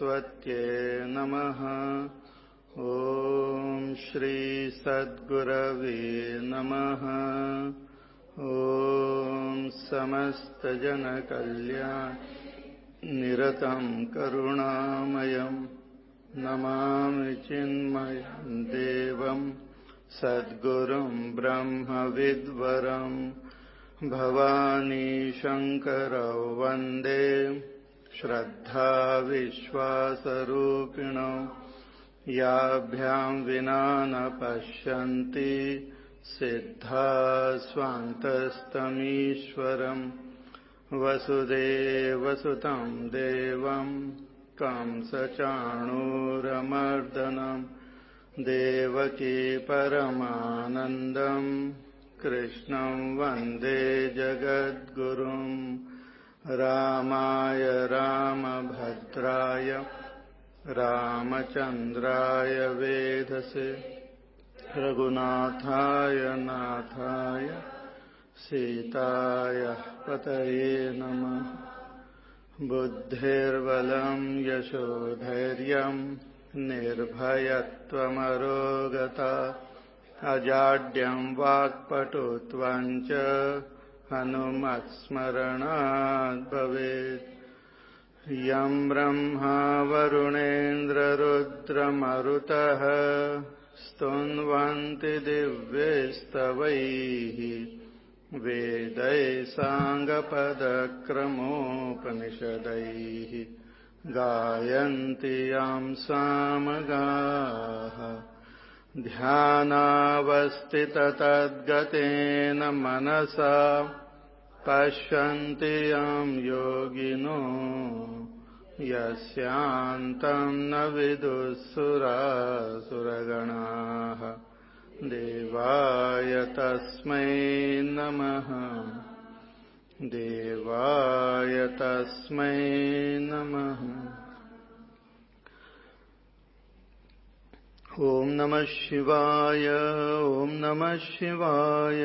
श्रीसरस्वत्यै नमः। ॐ श्रीसद्गुरवे नमः। ॐ समस्तजनकल्याण निरतं करुणामयम् नमामि चिन्मयं देवम् सद्गुरुं ब्रह्मविद्वरम् भवानी शङ्करौ वंदे श्रद्धाविश्वासरूपिणौ याभ्यां विना न पश्यन्ति। सिद्धा स्वान्तस्तमीश्वरम्। वसुदेवसुतं देवम् कंसचाणूरमर्दनम्। देवकी परमानन्दम्। कृष्णं वंदे जगद्गुरुम्। रामाय रामभद्राय रामचन्द्राय वेधसे रघुनाथाय नाथाय सीताय पतये नमः। बुद्धिर्बलं यशोधैर्यम् निर्भयत्वमरोगता, अजाड्यं वाक्पटुत्वं च हनुमत्स्मरणात् भवेत्। यं ब्रह्मा वरुणेन्द्ररुद्रमरुतः स्तुन्वन्ति दिव्यैस्तवैः। वेदैः साङ्गपदक्रमोपनिषदैः। गायन्ति यां सामगाः। ध्यानावस्थिततद्गतेन मनसा पश्यन्ति योगिनो, यस्यान्तं न विदुःसुरासुरगणाः। देवाय तस्मै नमः। देवाय तस्मै नमः। ॐ नमः शिवाय, ॐ नमः शिवाय।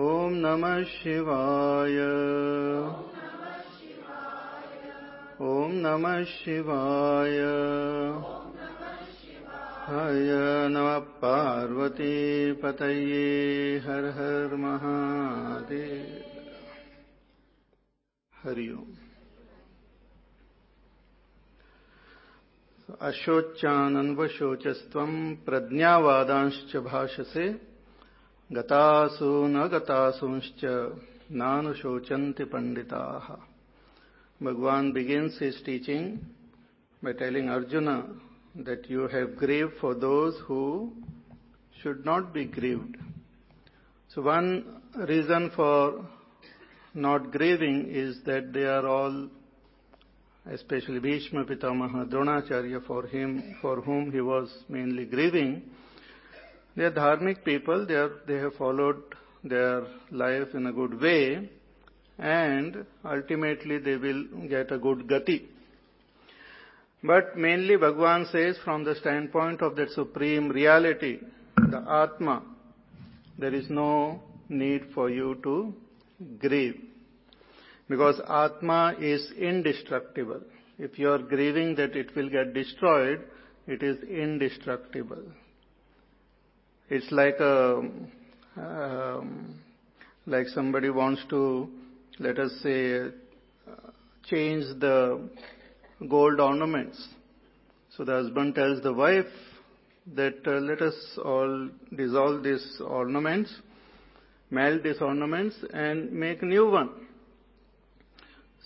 ॐ नमः शिवाय। ॐ नमः शिवाय। हय नमः पार्वतीपतये हर हर महादेव। हरि ओम। अशोचानन्वशोचस्त्वम् भाषसे गतासु न गतासुंश्च नानुशोचन्ति पंडिताः। Bhagwan begins his teaching by telling Arjun that you have grieve for those who should not be grieved so one reason for not grieving is that they are all especially Bhishma Pitamaha, Dronacharya, for him, for whom he was mainly grieving, they are dharmic people, they, are, they have followed their life in a good way, and ultimately they will get a good gati. But mainly Bhagwan says from the standpoint of that supreme reality, the Atma, there is no need for you to grieve. Because Atma is indestructible. If you are grieving that it will get destroyed, it is indestructible. It's like a, um, like somebody wants to let us say, uh, change the gold ornaments. So the husband tells the wife that uh, let us all dissolve these ornaments, melt these ornaments and make new one.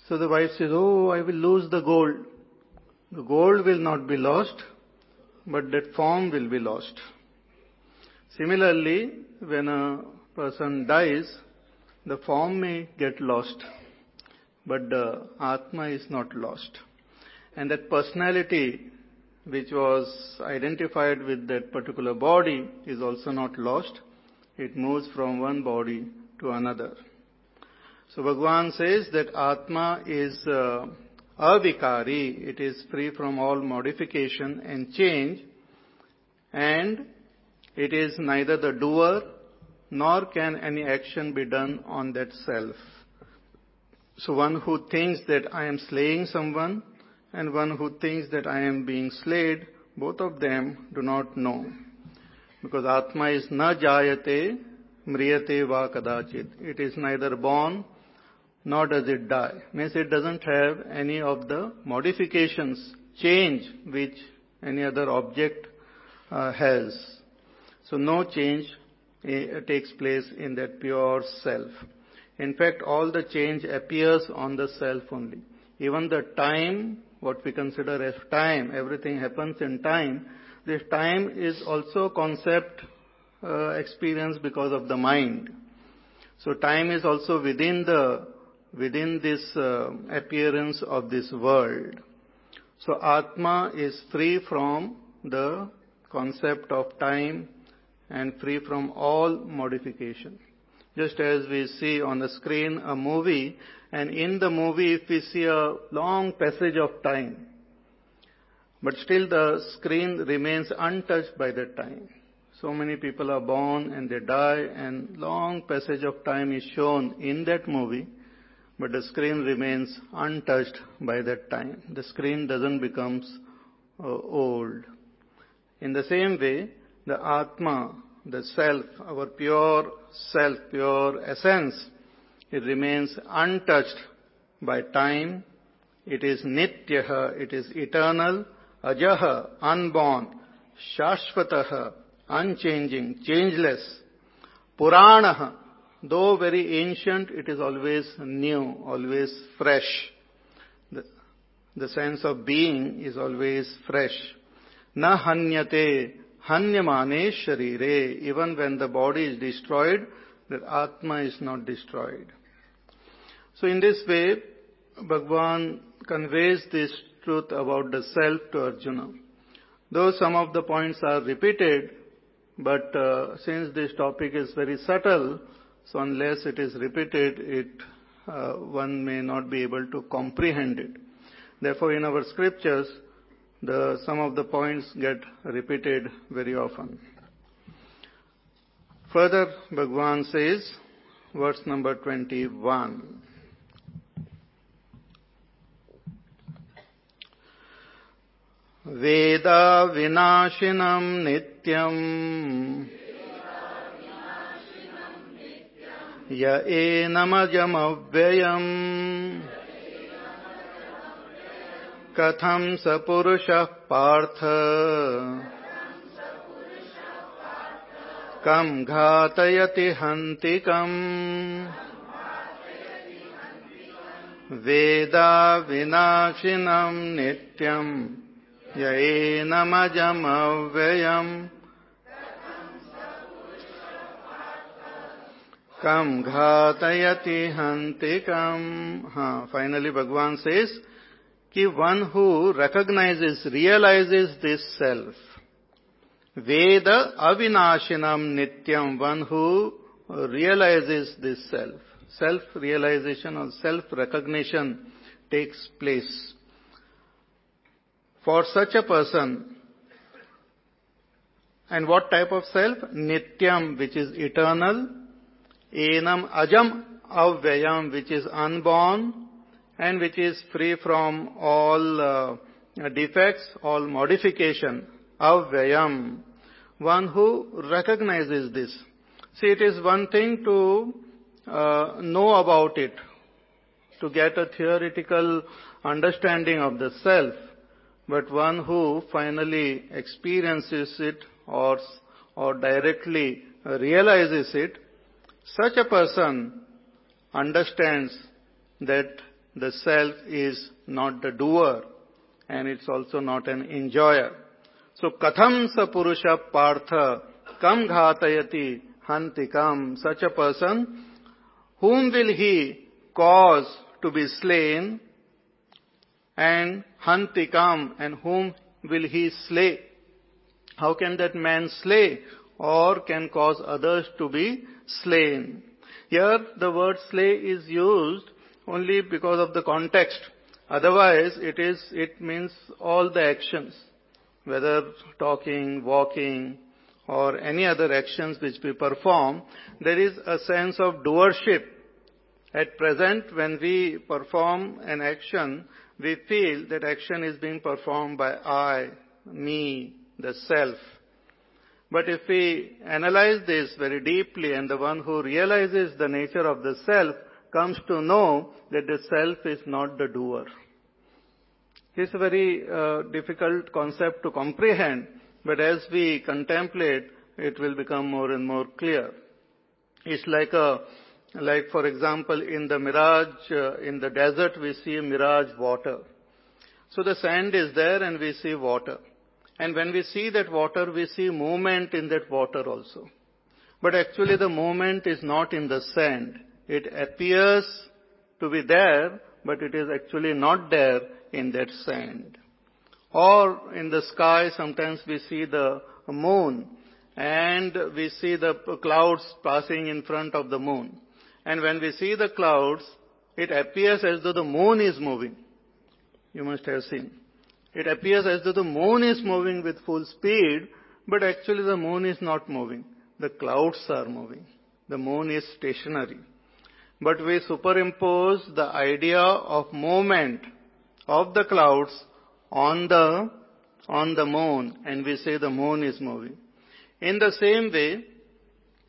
So the wife says, oh, I will lose the gold. The gold will not be lost, but that form will be lost. Similarly, when a person dies, the form may get lost, but the Atma is not lost. And that personality which was identified with that particular body is also not lost. It moves from one body to another. So Bhagwan says that Atma is uh, avikari, it is free from all modification and change, and it is neither the doer nor can any action be done on that self. So one who thinks that I am slaying someone and one who thinks that I am being slayed, both of them do not know. Because Atma is na jayate mriyate va kadachit. It is neither born nor does it die. Means it doesn't have any of the modifications, change which any other object uh, has. So no change Eh, takes place in that pure self. In fact, all the change appears on the self only. Even the time, what we consider as time, everything happens in time. This time is also concept uh, experience because of the mind. So time is also within the within this uh, appearance of this world. So Atma is free from the concept of time, and free from all modification. Just as we see on the screen a movie, and in the movie if we see a long passage of time, but still the screen remains untouched by that time. So many people are born and they die and long passage of time is shown in that movie, but the screen remains untouched by that time. The screen doesn't become uh, old. In the same way, the Atma, the self, our pure self, pure essence, it remains untouched by time. It is nityaha, it is eternal, ajaha, unborn, shashvataha, unchanging, changeless, puranaha, though very ancient, it is always new, always fresh. The, the sense of being is always fresh. Na hanyate, hanyamane sharire, even when the body is destroyed, that Atma is not destroyed. So in this way, Bhagwan conveys this truth about the self to Arjuna. Though some of the points are repeated, but uh, since this topic is very subtle, so unless it is repeated, it uh, one may not be able to comprehend it. Therefore, in our scriptures, the, some of the points get repeated very often. Further, Bhagwan says, verse number 21. वेदाविनाशिनम् नित्यम् य एनमजमव्ययम् कथम् स पुरुषः पार्थ? कम् घातयति हन्तिकम्? वेदाविनाशिनम् नित्यम् य एनमजमव्ययम् कम घातयति हंतिकम हाँ finally भगवान says कि one who recognizes, realizes this self, Veda avinashinam nityam, one who realizes this self, self-realization or self-recognition takes place. For such a person, and what type of self? Nityam, which is eternal. Enam ajam avyayam, which is unborn and which is free from all uh, defects, all modification, avyayam, one who recognizes this. See, it is one thing to uh, know about it, to get a theoretical understanding of the self, but one who finally experiences it or, or directly realizes it such a person understands that the self is not the doer and it's also not an enjoyer. So katham sa purusha partha kam ghatayati hantikam. Such a person, whom will he cause to be slain and hantikam and whom will he slay? How can that man slay or can cause others to be slain. Here the word slay is used only because of the context. Otherwise it is, it means all the actions, whether talking, walking, or any other actions which we perform, there is a sense of doership. At present, when we perform an action, we feel that action is being performed by I, me, the self. But if we analyze this very deeply and the one who realizes the nature of the self comes to know that the self is not the doer. It's a very uh, difficult concept to comprehend, but as we contemplate, it will become more and more clear. It's like a, like for example, in the mirage, uh, in the desert we see mirage water. So the sand is there and we see water. And when we see that water, we see movement in that water also. But actually the movement is not in the sand. It appears to be there, but it is actually not there in that sand. Or in the sky, sometimes we see the moon and we see the clouds passing in front of the moon. And when we see the clouds, it appears as though the moon is moving. You must have seen. It appears as though the moon is moving with full speed, but actually the moon is not moving. The clouds are moving. The moon is stationary. But we superimpose the idea of movement of the clouds on the, on the moon and we say the moon is moving. In the same way,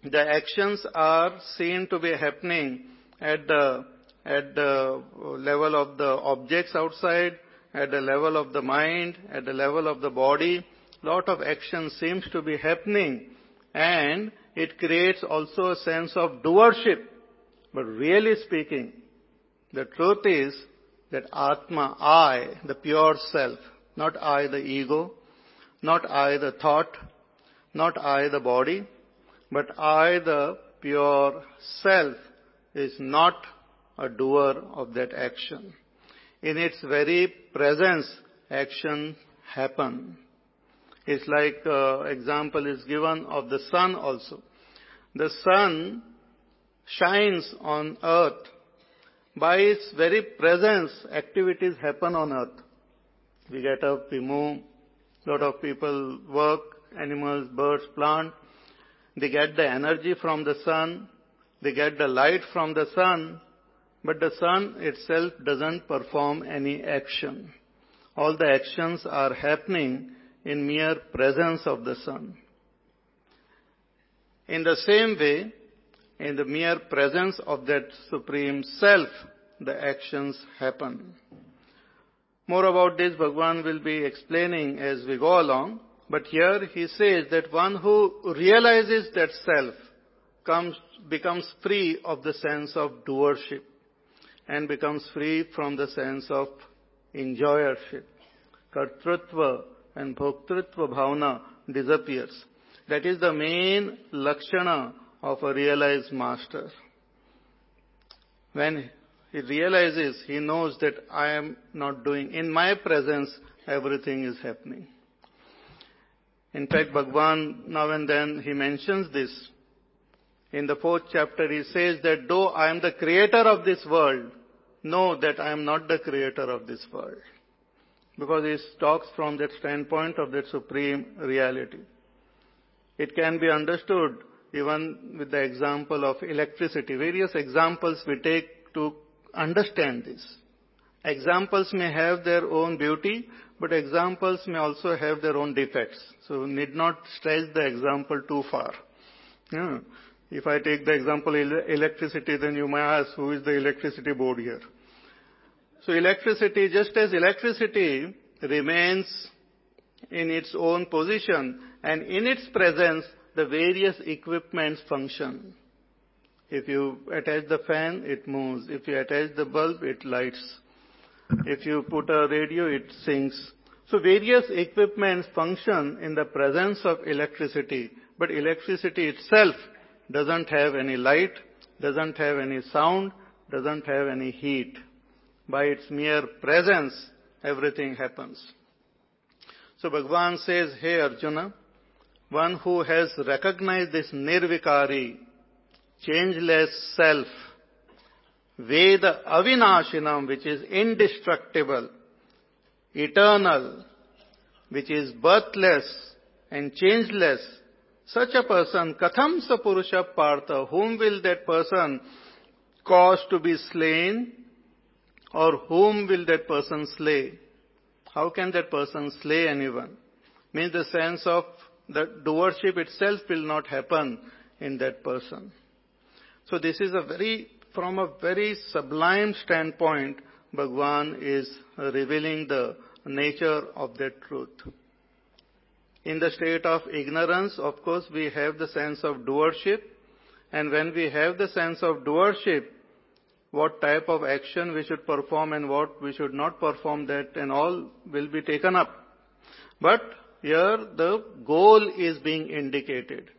the actions are seen to be happening at the, at the level of the objects outside at the level of the mind, at the level of the body, lot of action seems to be happening and it creates also a sense of doership. But really speaking, the truth is that Atma, I, the pure self, not I the ego, not I the thought, not I the body, but I the pure self is not a doer of that action in its very presence, action happen. It's like uh, example is given of the sun also. The sun shines on earth, by its very presence, activities happen on earth. We get up, we move, lot of people work, animals, birds, plant. They get the energy from the sun, they get the light from the sun, but the sun itself doesn't perform any action. All the actions are happening in mere presence of the sun. In the same way, in the mere presence of that Supreme Self, the actions happen. More about this Bhagwan will be explaining as we go along, but here he says that one who realizes that self comes, becomes free of the sense of doership and becomes free from the sense of enjoyership. Kartrutva and Bhoktritva bhavana disappears. That is the main lakshana of a realized master. When he realizes, he knows that I am not doing, in my presence, everything is happening. In fact, Bhagwan now and then he mentions this. In the fourth chapter he says that though I am the creator of this world, know that I am not the creator of this world. Because he talks from that standpoint of that supreme reality. It can be understood even with the example of electricity. Various examples we take to understand this. Examples may have their own beauty, but examples may also have their own defects. So need not stretch the example too far. Yeah. If I take the example electricity, then you may ask, who is the electricity board here? So electricity, just as electricity remains in its own position and in its presence the various equipments function. If you attach the fan, it moves. If you attach the bulb, it lights. If you put a radio, it sings. So various equipments function in the presence of electricity, but electricity itself doesn't have any light, doesn't have any sound, doesn't have any heat. By its mere presence, everything happens. So Bhagavan says, Hey Arjuna, one who has recognized this nirvikari, changeless self, Veda Avinashinam, which is indestructible, eternal, which is birthless and changeless, such a person, Katham Sapurusha Partha, whom will that person cause to be slain, or whom will that person slay? How can that person slay anyone? Means the sense of the doership itself will not happen in that person. So this is a very, from a very sublime standpoint, Bhagwan is revealing the nature of that truth. In the state of ignorance, of course, we have the sense of doership, and when we have the sense of doership, what type of action we should perform and what we should not perform, that and all will be taken up. But here the goal is being indicated.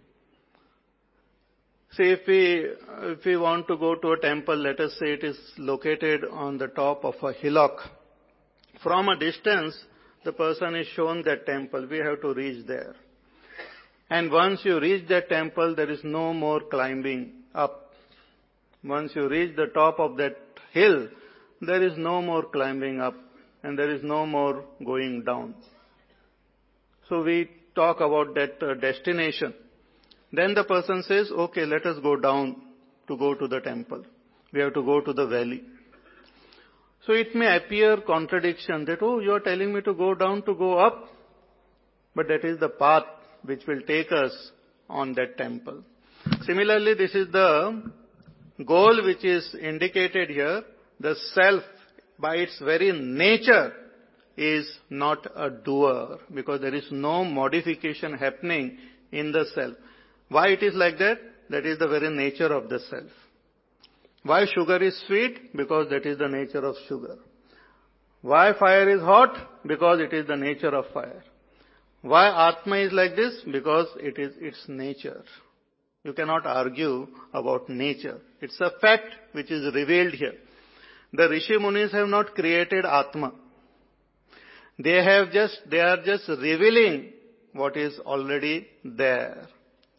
Say if we, if we want to go to a temple, let us say it is located on the top of a hillock. From a distance, the person is shown that temple. We have to reach there. And once you reach that temple, there is no more climbing up. Once you reach the top of that hill, there is no more climbing up and there is no more going down. So we talk about that uh, destination. Then the person says, okay, let us go down to go to the temple. We have to go to the valley. So it may appear contradiction that, oh, you are telling me to go down to go up. But that is the path which will take us on that temple. Similarly, this is the goal which is indicated here. The self, by its very nature, is not a doer because there is no modification happening in the self. Why it is like that? That is the very nature of the self. Why sugar is sweet? Because that is the nature of sugar. Why fire is hot? Because it is the nature of fire. Why Atma is like this? Because it is its nature. You cannot argue about nature. It's a fact which is revealed here. The Rishi Munis have not created Atma. They have just, they are just revealing what is already there.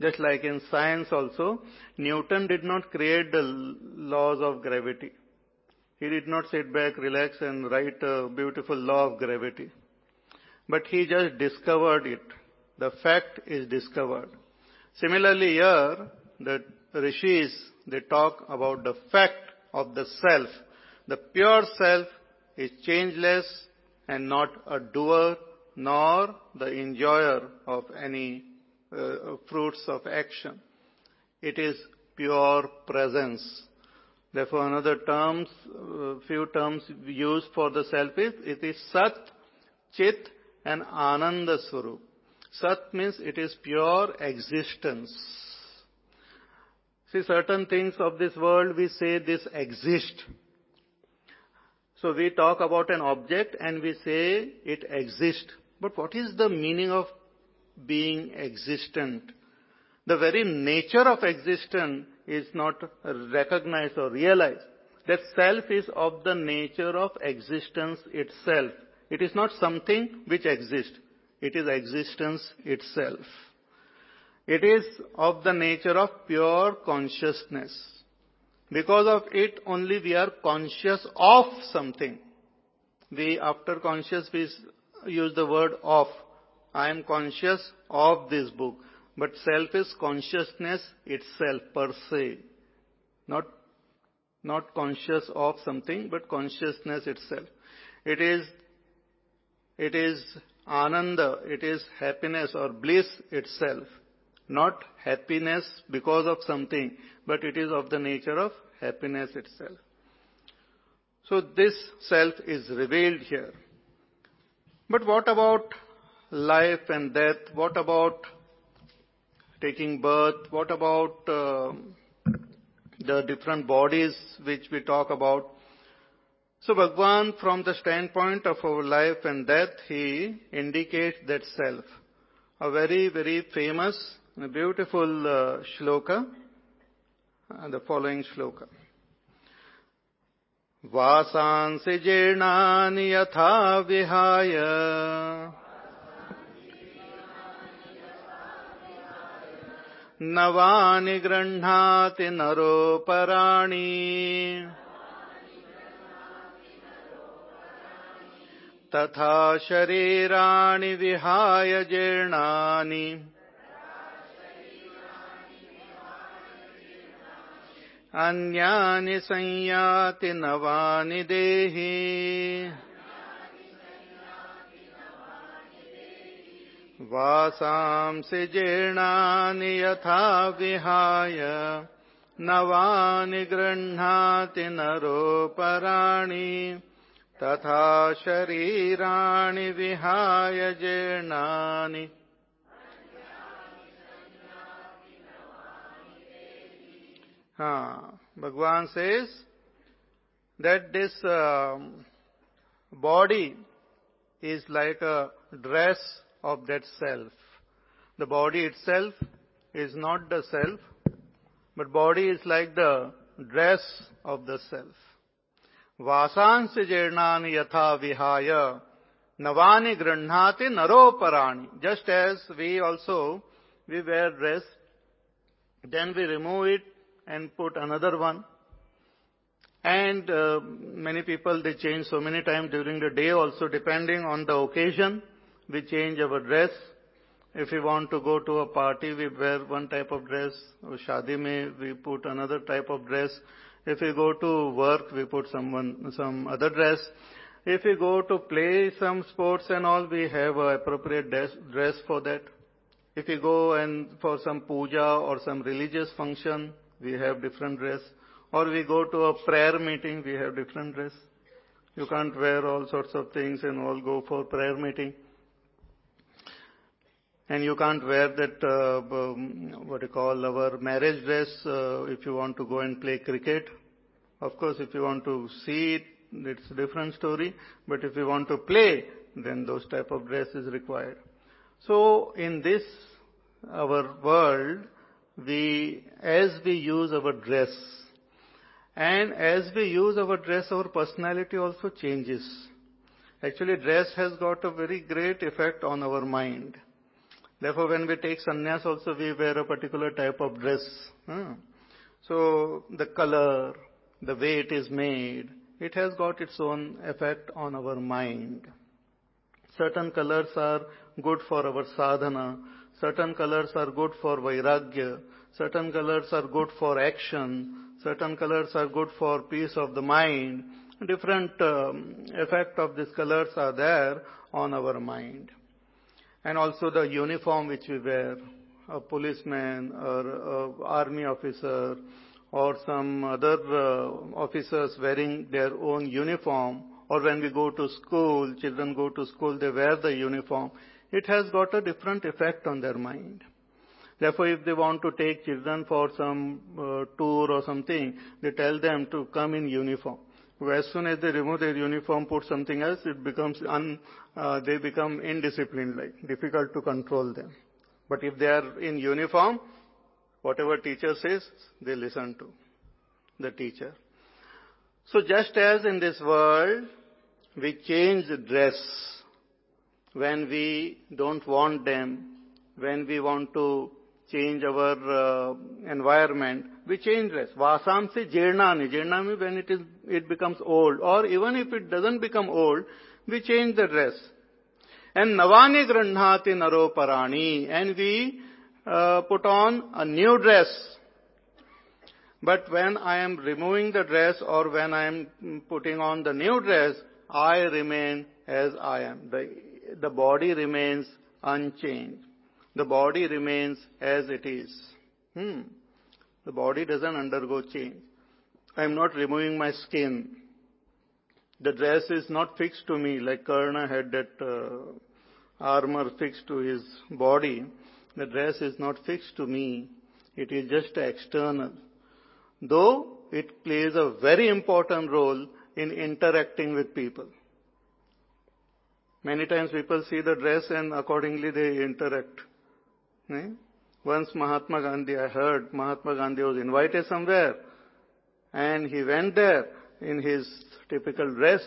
Just like in science also, Newton did not create the laws of gravity. He did not sit back, relax and write a beautiful law of gravity. But he just discovered it. The fact is discovered. Similarly here, the rishis, they talk about the fact of the self. The pure self is changeless and not a doer nor the enjoyer of any uh, fruits of action. It is pure presence. Therefore, another terms, uh, few terms used for the self is, it is Sat, Chit and Ananda Swarup. Sat means it is pure existence. See, certain things of this world we say this exist. So we talk about an object and we say it exists. But what is the meaning of being existent? The very nature of existence is not recognized or realized. That self is of the nature of existence itself. It is not something which exists. It is existence itself. It is of the nature of pure consciousness. Because of it only we are conscious of something. We, after conscious, we use the word of. I am conscious of this book. But self is consciousness itself per se. Not, not conscious of something, but consciousness itself. It is, it is ananda, it is happiness or bliss itself. Not happiness because of something, but it is of the nature of happiness itself. So this self is revealed here. But what about life and death? What about taking birth? What about uh, the different bodies which we talk about? So Bhagwan, from the standpoint of our life and death, he indicates that self. A very, very famous, beautiful uh, shloka, uh, the following shloka. वासांसि जीर्णानि यथा विहाय नवानि गृह्णाति नरोपराणि तथा शरीराणि विहाय जीर्णानि अन्यानि संयाति नवानि देहि। वासांसि जीर्णानि यथा विहाय, नवानि गृह्णाति नरोपराणि, तथा शरीराणि विहाय जीर्णानि। Uh, Bhagwan says that this um, body is like a dress of that self. The body itself is not the self, but body is like the dress of the self. Vasansi jirnani yatha vihaya navani granthati naroparani. Just as we also, we wear dress, then we remove it and put another one. And uh, many people, they change so many times during the day also, depending on the occasion, we change our dress. If we want to go to a party, we wear one type of dress. Or shadi mein, we put another type of dress. If we go to work, we put some other dress. If we go to play some sports and all, we have a appropriate dress for that. If we go and for some puja or some religious function, we have different dress. Or we go to a prayer meeting, we have different dress. You can't wear all sorts of things and all go for prayer meeting. And you can't wear that, uh, um, what you call our marriage dress uh, if you want to go and play cricket. Of course, if you want to see it, it's a different story. But if you want to play, then those type of dress is required. So in this, our world, we, as we use our dress, and as we use our dress, our personality also changes. Actually, dress has got a very great effect on our mind. Therefore, when we take sannyas also, we wear a particular type of dress. Hmm. So, the color, the way it is made, it has got its own effect on our mind. Certain colors are good for our sadhana, certain colors are good for vairagya, certain colors are good for action, certain colors are good for peace of the mind. Different um, effect of these colors are there on our mind. And also the uniform which we wear, a policeman or army officer or some other uh, officers wearing their own uniform or when we go to school, children go to school, they wear the uniform. It has got a different effect on their mind. Therefore, if they want to take children for some uh, tour or something, they tell them to come in uniform. As soon as they remove their uniform, put something else, it becomes un, uh, they become indisciplined, like difficult to control them. But if they are in uniform, whatever teacher says, they listen to the teacher. So just as in this world, we change dress when we don't want them, when we want to change our uh, environment, we change dress. Vasam se jirnani. Jirnani when it is, it becomes old. Or even if it doesn't become old, we change the dress. And navani grandhati naro parani. And we uh, put on a new dress. But when I am removing the dress or when I am putting on the new dress, I remain as I am. The, the body remains unchanged. The body remains as it is. Hmm. The body doesn't undergo change. I am not removing my skin. The dress is not fixed to me like Karna had that uh, armor fixed to his body. The dress is not fixed to me. It is just external. Though it plays a very important role in interacting with people. Many times people see the dress and accordingly they interact. Once Mahatma Gandhi, I heard Mahatma Gandhi was invited somewhere and he went there in his typical dress,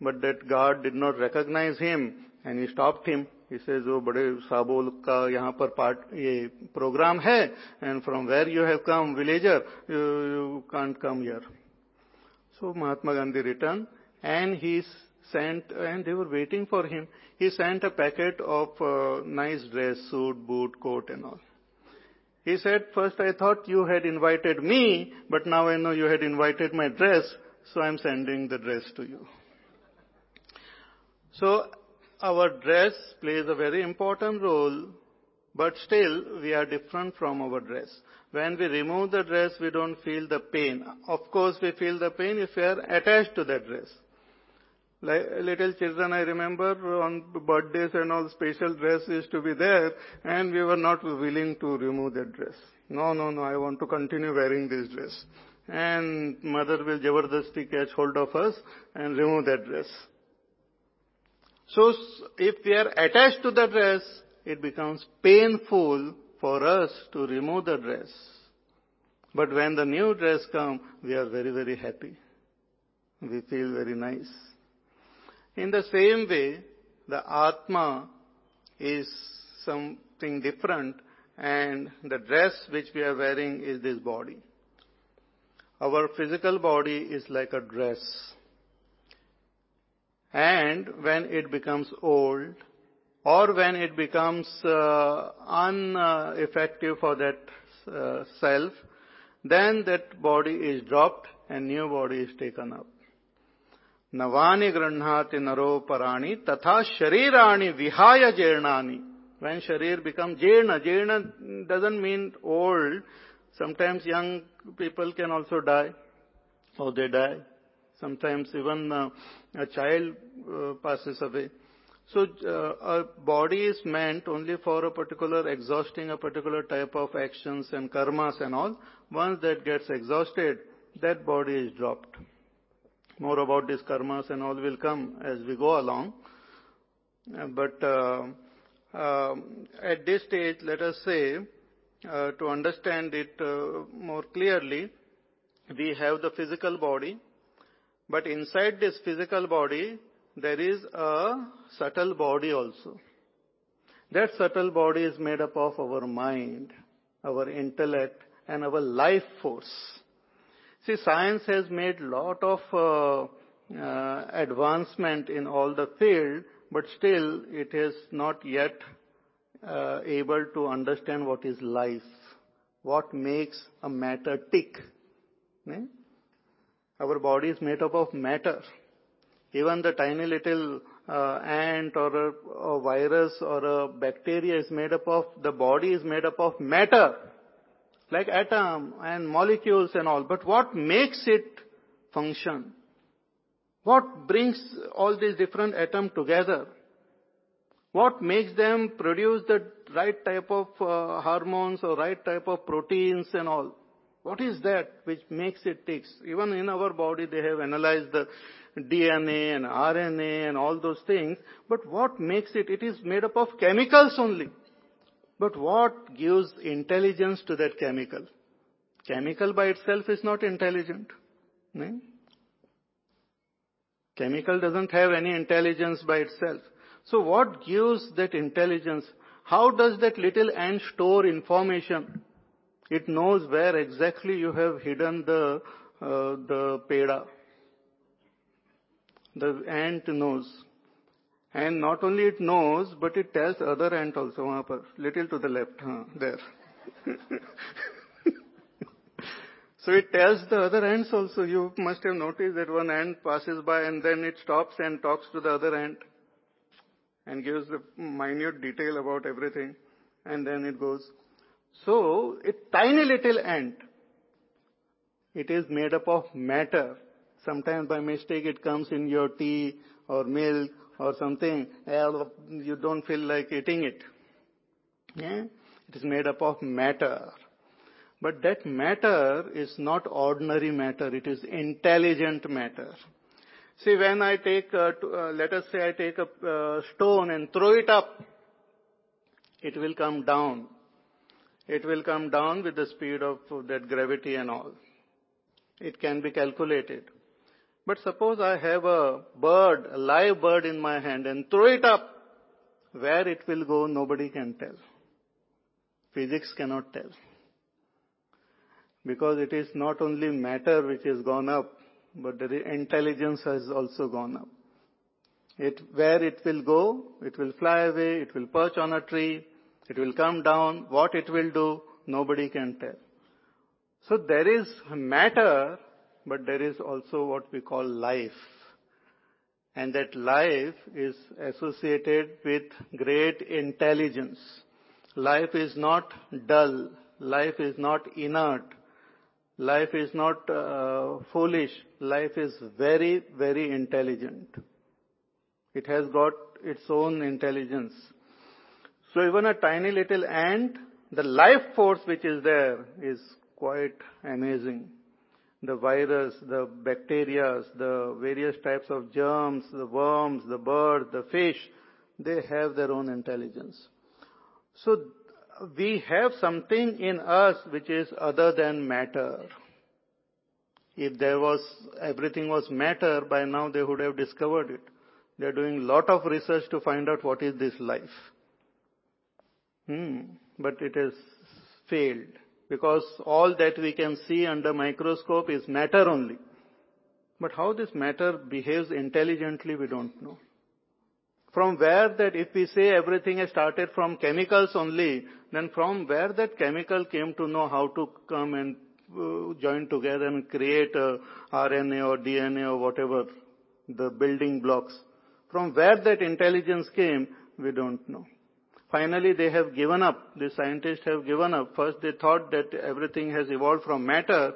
but that guard did not recognize him and he stopped him. He says, "Oh, बड़े साबोल का यहाँ पर part ये program है and from where you have come, villager, you, you can't come here." So Mahatma Gandhi returned and he sent, and they were waiting for him. He sent a packet of uh, nice dress, suit, boot, coat and all. He said, first I thought you had invited me, but now I know you had invited my dress, so I'm sending the dress to you. So our dress plays a very important role, but still we are different from our dress. When we remove the dress, we don't feel the pain. Of course, we feel the pain if we are attached to that dress. Like little children, I remember on birthdays and all special dress used to be there and we were not willing to remove that dress. No, no, no, I want to continue wearing this dress. And mother will jabardasti catch hold of us and remove that dress. So if we are attached to the dress, it becomes painful for us to remove the dress. But when the new dress comes, we are very, very happy. We feel very nice. In the same way, the Atma is something different and the dress which we are wearing is this body. Our physical body is like a dress. And when it becomes old or when it becomes uh, ineffective for that uh, self, then that body is dropped and new body is taken up. नवानि गृह्णाति नरो पराणि तथा शरीराणि vihaya jeernani. When sharir become jeerna, jeerna doesn't mean old. Sometimes young people can also die, or they die. Sometimes even uh, a child uh, passes away. So uh, a body is meant only for a particular exhausting a particular type of actions and karmas and all. Once that gets exhausted, that body is dropped. More about these karmas and all will come as we go along. But uh, uh, at this stage, let us say, uh, to understand it more clearly, we have the physical body, but inside this physical body, there is a subtle body also. That subtle body is made up of our mind, our intellect, and our life force. See, science has made lot of uh, uh, advancement in all the field, but still it is not yet uh, able to understand what is life, what makes a matter tick. Our body is made up of matter. Even the tiny little ant or a, a, virus or a bacteria is made up of, the body is made up of matter, like atom and molecules and all. But what makes it function? What brings all these different atoms together? What makes them produce the right type of uh, hormones or right type of proteins and all? What is that which makes it ticks? Even in our body they have analyzed the DNA and RNA and all those things. But what makes it? It is made up of chemicals only. But what gives intelligence to that chemical? Chemical by itself is not intelligent. Chemical doesn't have any intelligence by itself. So what gives that intelligence? How does that little ant store information? It knows where exactly you have hidden the, uh, the peda. The ant knows. And not only it knows, but it tells other ant also, वहां little to the left, there. so it tells the other ants also. You must have noticed that one ant passes by and then it stops and talks to the other ant and gives the minute detail about everything and then it goes. So, a tiny little ant, it is made up of matter. Sometimes by mistake it comes in your tea or milk or something, you don't feel like eating it. Yeah? It is made up of matter. But that matter is not ordinary matter, it is intelligent matter. See, when I take, uh, uh, let us say I take a uh, stone and throw it up, it will come down. It will come down with the speed of that gravity and all. It can be calculated. But suppose I have a bird, a live bird in my hand and throw it up. Where it will go, nobody can tell. Physics cannot tell. Because it is not only matter which has gone up, but the intelligence has also gone up. It, where it will go, it will fly away, it will perch on a tree, it will come down, what it will do, nobody can tell. So there is matter, but there is also what we call life. And that life is associated with great intelligence. Life is not dull. Life is not inert. Life is not uh, foolish. Life is very, very intelligent. It has got its own intelligence. So even a tiny little ant, the life force which is there is quite amazing. The virus, the bacteria, the various types of germs, the worms, the birds, the fish, they have their own intelligence. So we have something in us which is other than matter. If there was, everything was matter, by now they would have discovered it. They're doing lot of research to find out what is this life. Hmm. But it has failed because all that we can see under microscope is matter only. But how this matter behaves intelligently, we don't know. From where that if we say everything has started from chemicals only, then from where that chemical came to know how to come and uh, join together and create RNA or DNA or whatever, the building blocks. From where that intelligence came, we don't know. Finally, they have given up. The scientists have given up. First, they thought that everything has evolved from matter.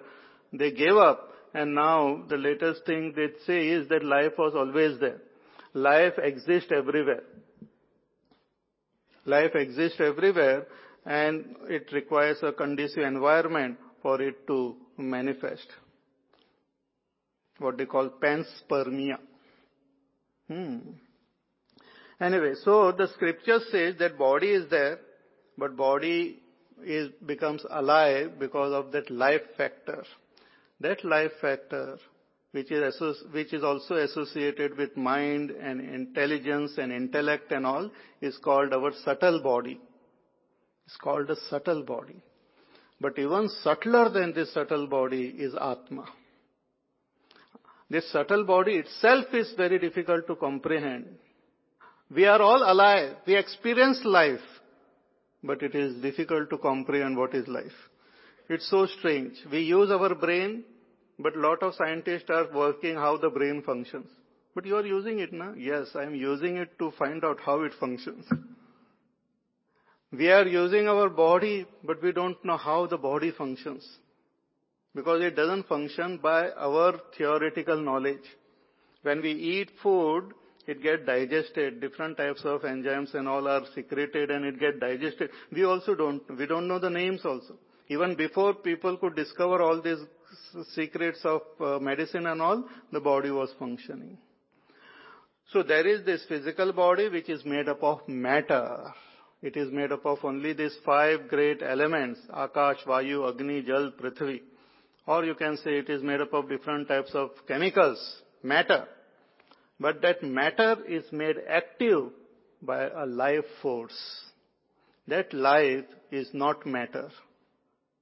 They gave up. And now, the latest thing they say is that life was always there. Life exists everywhere. Life exists everywhere and it requires a conducive environment for it to manifest. What they call panspermia. Hmm. Anyway, so the scripture says that body is there, but body is, becomes alive because of that life factor. That life factor, which is, which is also associated with mind and intelligence and intellect and all, is called our subtle body. It's called a subtle body. But even subtler than this subtle body is Atma. This subtle body itself is very difficult to comprehend. We are all alive. We experience life. But it is difficult to comprehend what is life. It's so strange. We use our brain, but lot of scientists are working how the brain functions. But you are using it now? Yes, I am using it to find out how it functions. We are using our body, but we don't know how the body functions. Because it doesn't function by our theoretical knowledge. When we eat food, it get digested, different types of enzymes and all are secreted and it get digested. We also don't, we don't know the names also. Even before people could discover all these secrets of uh, medicine and all, the body was functioning. So there is this physical body which is made up of matter. It is made up of only these five great elements, Akash, Vayu, Agni, Jal, Prithvi. Or you can say it is made up of different types of chemicals, matter. But that matter is made active by a life force. That life is not matter.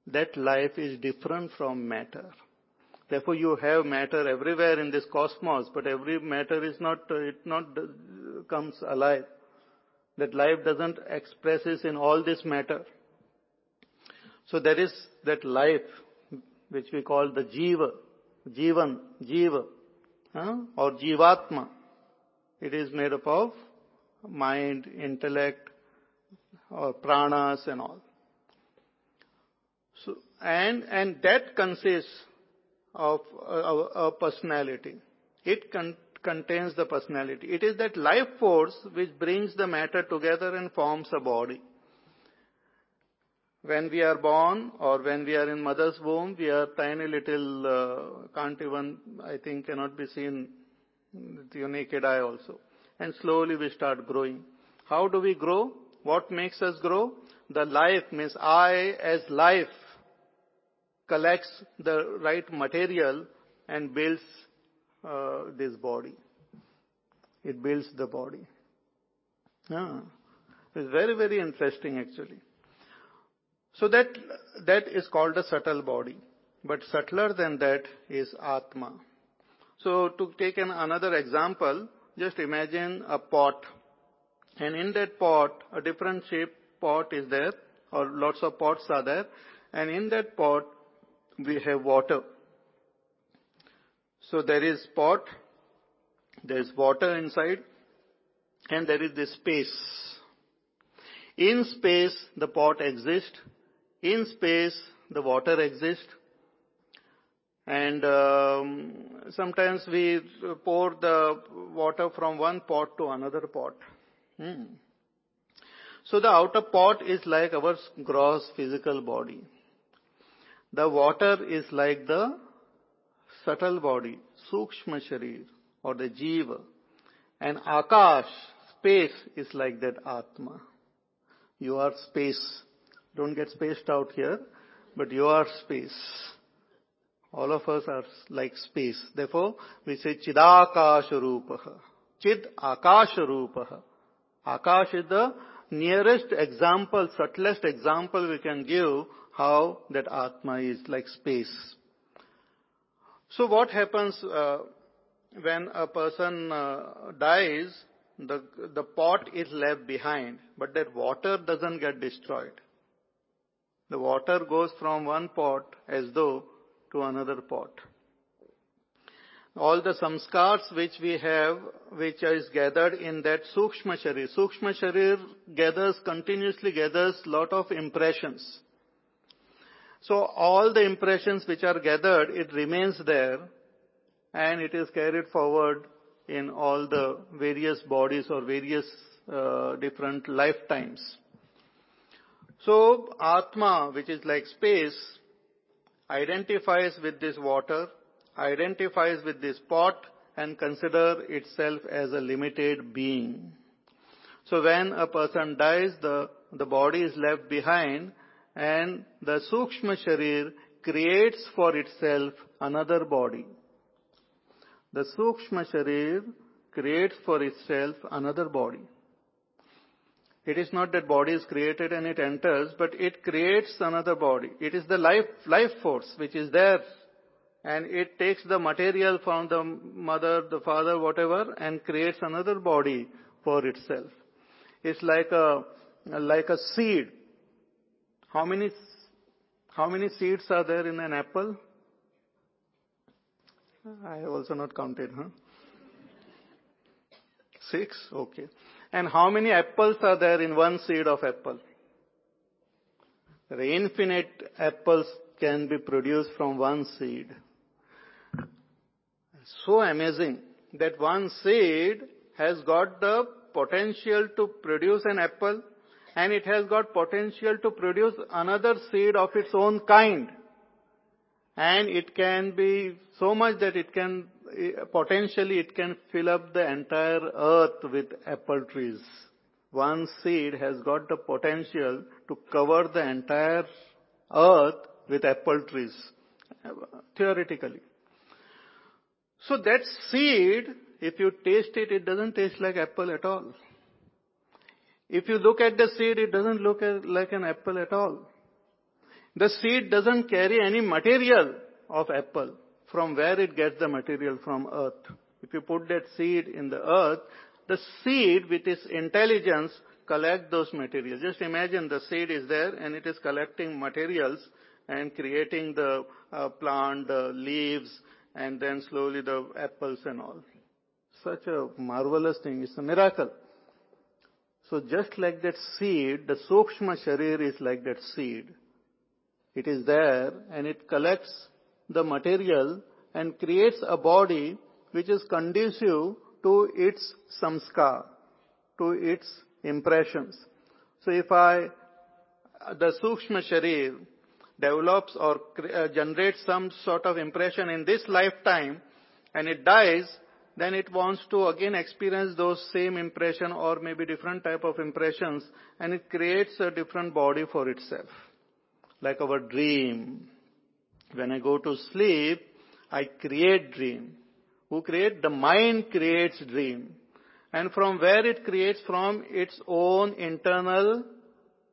That life is different from matter. Therefore, you have matter everywhere in this cosmos, but every matter is not, it not uh, comes alive. That life doesn't express expresses in all this matter. So there is that life, which we call the jiva, jivan, jiva? Or jivatma. It is made up of mind, intellect, or pranas and all. So, and, and that consists of a, a personality. It con- contains the personality. It is that life force which brings the matter together and forms a body. When we are born or when we are in mother's womb, we are tiny little, uh, can't even, I think, cannot be seen with your naked eye also. And slowly we start growing. How do we grow? What makes us grow? The life means I as life collects the right material and builds uh, this body. It builds the body. Yeah. It's very, very interesting actually. So that, that is called a subtle body. But subtler than that is Atma. So to take an, another example, just imagine a pot. And in that pot, a different shape pot is there, or lots of pots are there. And in that pot, we have water. So there is pot, there is water inside, and there is this space. In space, the pot exists. In space, the water exists. And um, sometimes we pour the water from one pot to another pot. Hmm. So the outer pot is like our gross physical body. The water is like the subtle body, Sukshma Sharir or the Jiva. And Akash, space, is like that Atma. You are space. Don't get spaced out here, but you are space. All of us are like space. Therefore, we say Chidakash Rupaha. Chid Akash Rupaha. Akash is the nearest example, subtlest example we can give how that Atma is like space. So what happens uh, when a person uh, dies, the, the pot is left behind, but that water doesn't get destroyed. The water goes from one pot as though to another pot. All the samskars which we have, which is gathered in that Sukshma Sharir. Sukshma Sharir gathers, continuously gathers lot of impressions. So all the impressions which are gathered, it remains there and it is carried forward in all the various bodies or various uh, different lifetimes. So Atma, which is like space, identifies with this water, identifies with this pot and consider itself as a limited being. So when a person dies, the, the body is left behind and the Sukshma Sharir creates for itself another body. The Sukshma Sharir creates for itself another body. It is not that body is created and it enters, but it creates another body. It is the life, life force which is there and it takes the material from the mother, the father, whatever, and creates another body for itself. It's like a, like a seed. How many, how many seeds are there in an apple? I have also not counted, huh? Six? Okay. And how many apples are there in one seed of apple? The infinite apples can be produced from one seed. So amazing that one seed has got the potential to produce an apple and it has got potential to produce another seed of its own kind. And it can be so much that it can, eh, potentially it can fill up the entire earth with apple trees. One seed has got the potential to cover the entire earth with apple trees, theoretically. So that seed, if you taste it, it doesn't taste like apple at all. If you look at the seed, it doesn't look like an apple at all. The seed doesn't carry any material of apple from where it gets the material from earth. If you put that seed in the earth, the seed with its intelligence collect those materials. Just imagine the seed is there and it is collecting materials and creating the uh, plant, the leaves, and then slowly the apples and all. Such a marvelous thing. It's a miracle. So just like that seed, the Sukshma Sharir is like that seed. It is there and it collects the material and creates a body which is conducive to its samskar, to its impressions. So if I, the Sukshma Sharir develops or uh, generates some sort of impression in this lifetime and it dies, then it wants to again experience those same impression or maybe different type of impressions and it creates a different body for itself. Like our dream. When I go to sleep, I create dream. Who create? The mind creates dream. And from where it creates? From its own internal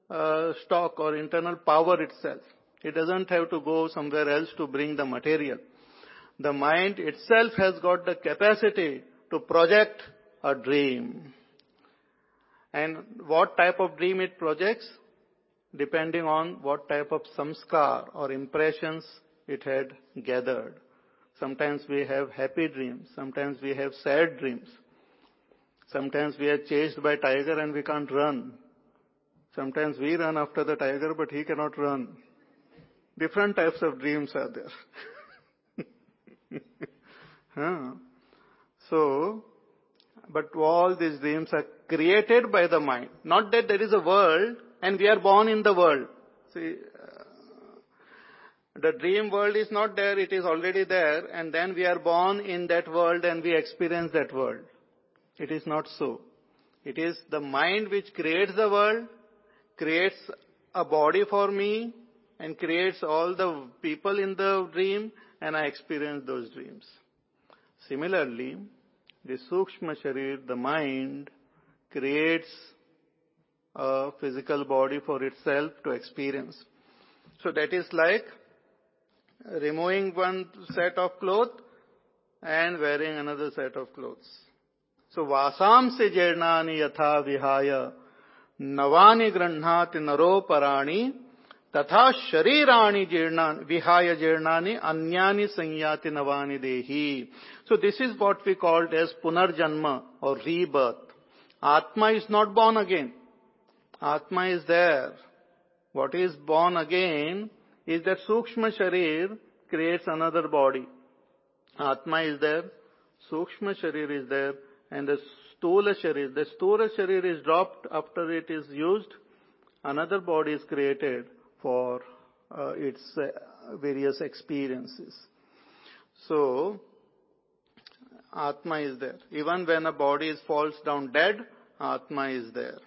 uh, stock or internal power itself. It doesn't have to go somewhere else to bring the material. The mind itself has got the capacity to project a dream. And what type of dream it projects? Depending on what type of samskar or impressions it had gathered. Sometimes we have happy dreams. Sometimes we have sad dreams. Sometimes we are chased by tiger and we can't run. Sometimes we run after the tiger but he cannot run. Different types of dreams are there. huh. So, but all these dreams are created by the mind. Not that there is a world and we are born in the world. See, uh, the dream world is not there, it is already there, and then we are born in that world and we experience that world. It is not so. It is the mind which creates the world, creates a body for me, and creates all the people in the dream and I experience those dreams. Similarly, the Sukshma Sharir, the mind, creates physical body for itself to experience. So that is like removing one set of clothes and wearing another set of clothes. So vasam se jernani yatha vihaya navani grannhati naro parani तथा शरीराणि जीर्णा विहाय जीर्णानि अन्यानि संयाति नवानि देही so this is what we called as पुनर्जन्म और rebirth आत्मा is not born again Atma is there. What is born again is that Sukshma Sharir creates another body. Atma is there, Sukshma Sharir is there, and the Stola Sharir. The Stola Sharir is dropped after it is used. Another body is created for uh, its uh, various experiences. So, Atma is there. Even when a body falls down dead, Atma is there.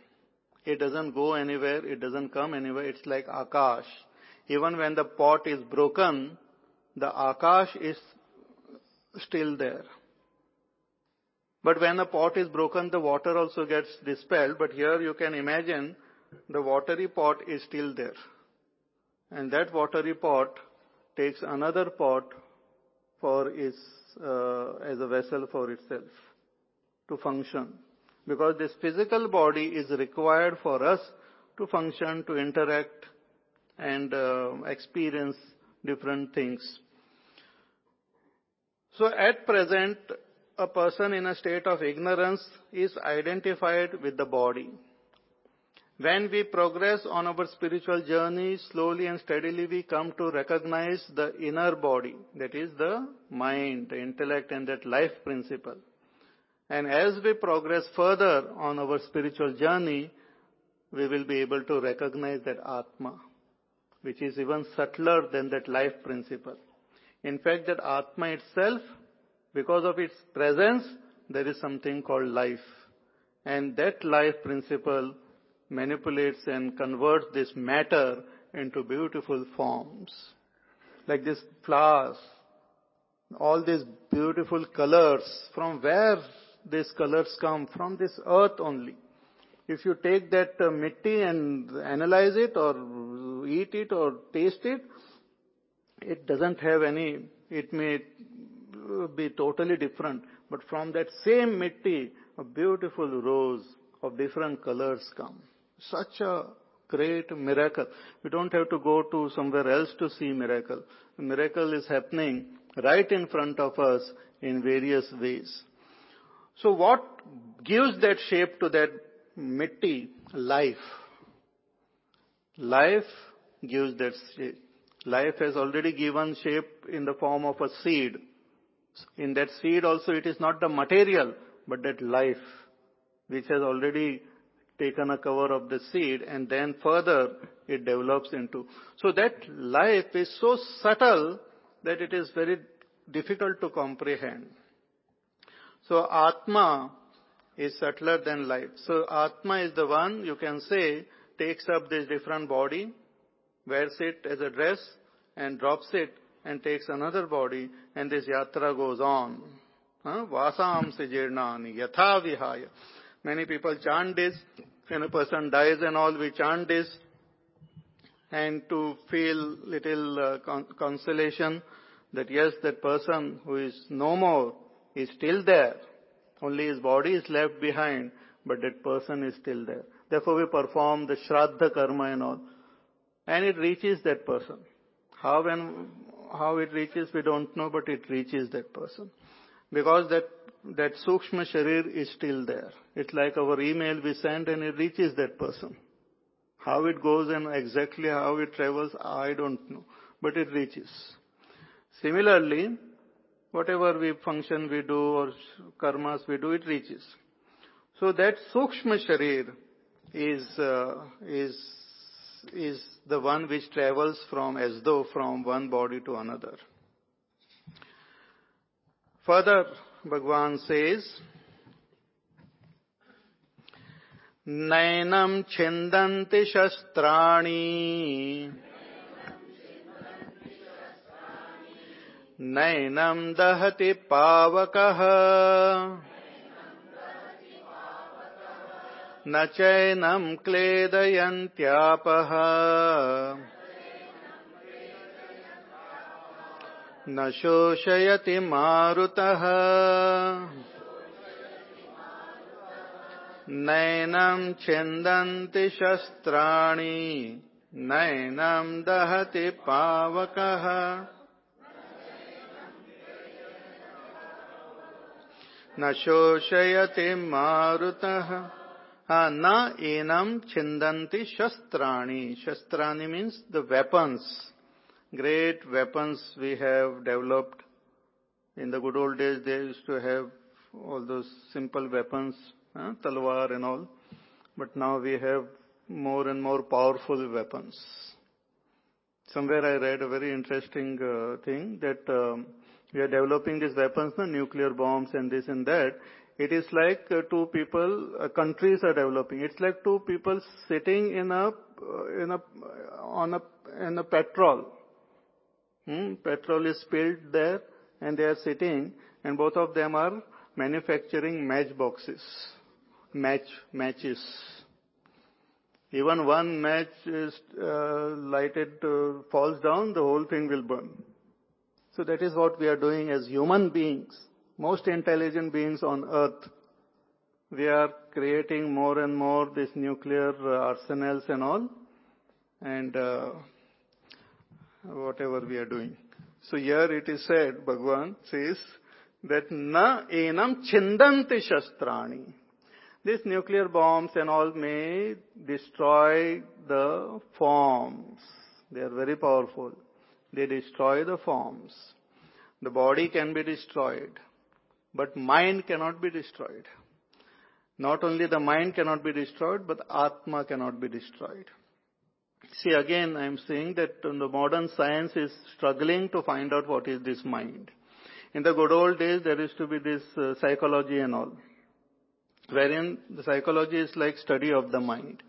It doesn't go anywhere, it doesn't come anywhere, it's like Akash. Even when the pot is broken, the Akash is still there. But when the pot is broken, the water also gets dispelled, but here you can imagine the watery pot is still there and that watery pot takes another pot for its, uh, as a vessel for itself to function. Because this physical body is required for us to function, to interact and uh, experience different things. So at present, a person in a state of ignorance is identified with the body. When we progress on our spiritual journey, slowly and steadily we come to recognize the inner body, that is the mind, the intellect and that life principle. And as we progress further on our spiritual journey, we will be able to recognize that Atma, which is even subtler than that life principle. In fact, that Atma itself because of its presence, there is something called life. And that life principle manipulates and converts this matter into beautiful forms. Like these flowers, all these beautiful colors, from where these colors come? From this earth only. If you take that uh, mitti and analyze it or eat it or taste it, it doesn't have any, it may be totally different. But from that same mitti, a beautiful rose of different colors come. Such a great miracle. We don't have to go to somewhere else to see miracle. The miracle is happening right in front of us in various ways. So what gives that shape to that mitti? Life. Life gives that shape. Life has already given shape in the form of a seed. In that seed also it is not the material, but that life which has already taken a cover of the seed and then further it develops into. So that life is so subtle that it is very difficult to comprehend. So Atma is subtler than life. So Atma is the one you can say takes up this different body, wears it as a dress and drops it and takes another body and this yatra goes on. Vasam sejirnani yatha vihaya. Many people chant this. When a person dies and all, we chant this. And to feel little uh, con- consolation that yes, that person who is no more is still there. Only his body is left behind, but that person is still there. Therefore we perform the Shraddha karma and all. And it reaches that person. How and how it reaches, we don't know, but it reaches that person. Because that, that Sukshma Sharir is still there. It's like our email we send and it reaches that person. How it goes and exactly how it travels, I don't know. But it reaches. Similarly, whatever we function we do or karmas we do, it reaches. So that Sukshma Sharir is, uh, is is the one which travels from as though from one body to another. Further, Bhagwan says, नैनं छिन्दन्ति शस्त्राणि नैनं दहति पावकः। न चैनम् क्लेदयन्त्यापः। न शोषयति मारुतः। नैनम् छिन्दन्ति शस्त्राणि। नैनम् दहति पावकः। न शोषयति मारुतः na enam chindanti shastrani. Shastrani means the weapons. Great weapons we have developed. In the good old days, they used to have all those simple weapons, uh, talwar and all. But now we have more and more powerful weapons. Somewhere I read a very interesting uh, thing that um, we are developing these weapons, the nuclear bombs and this and that. It is like uh, two people, uh, countries are developing. It's like two people sitting in a, uh, in a, on a, in a petrol. Hmm? Petrol is spilled there and they are sitting and both of them are manufacturing matchboxes, match, matches. Even one match is lighted falls down, the whole thing will burn. So that is what we are doing as human beings, most intelligent beings on earth. We are creating more and more these nuclear arsenals and all, and uh, whatever we are doing. So here it is said, Bhagwan says that na enam chindanti shastrani. These nuclear bombs and all may destroy the forms. They are very powerful. They destroy the forms. The body can be destroyed, but mind cannot be destroyed. Not only the mind cannot be destroyed, but Atma cannot be destroyed. See, again, I am saying that the modern science is struggling to find out what is this mind. In the good old days, there used to be this uh, psychology and all, wherein the psychology is like study of the mind.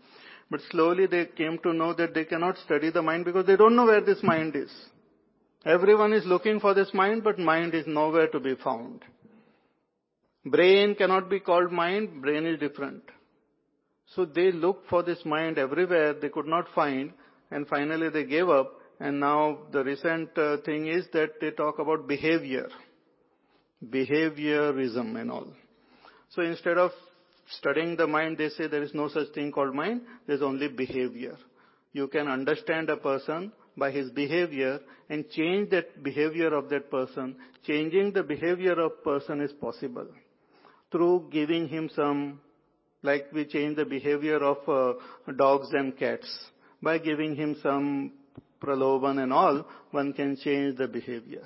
But slowly they came to know that they cannot study the mind because they don't know where this mind is. Everyone is looking for this mind, but mind is nowhere to be found. Brain cannot be called mind, brain is different. So they looked for this mind everywhere, they could not find, and finally they gave up, and now the recent uh, thing is that they talk about behavior. Behaviorism and all. So instead of studying the mind, they say there is no such thing called mind, there's only behavior. You can understand a person by his behavior and change that behavior of that person. Changing the behavior of person is possible through giving him some, like we change the behavior of uh, dogs and cats. By giving him some praloban and all, one can change the behavior.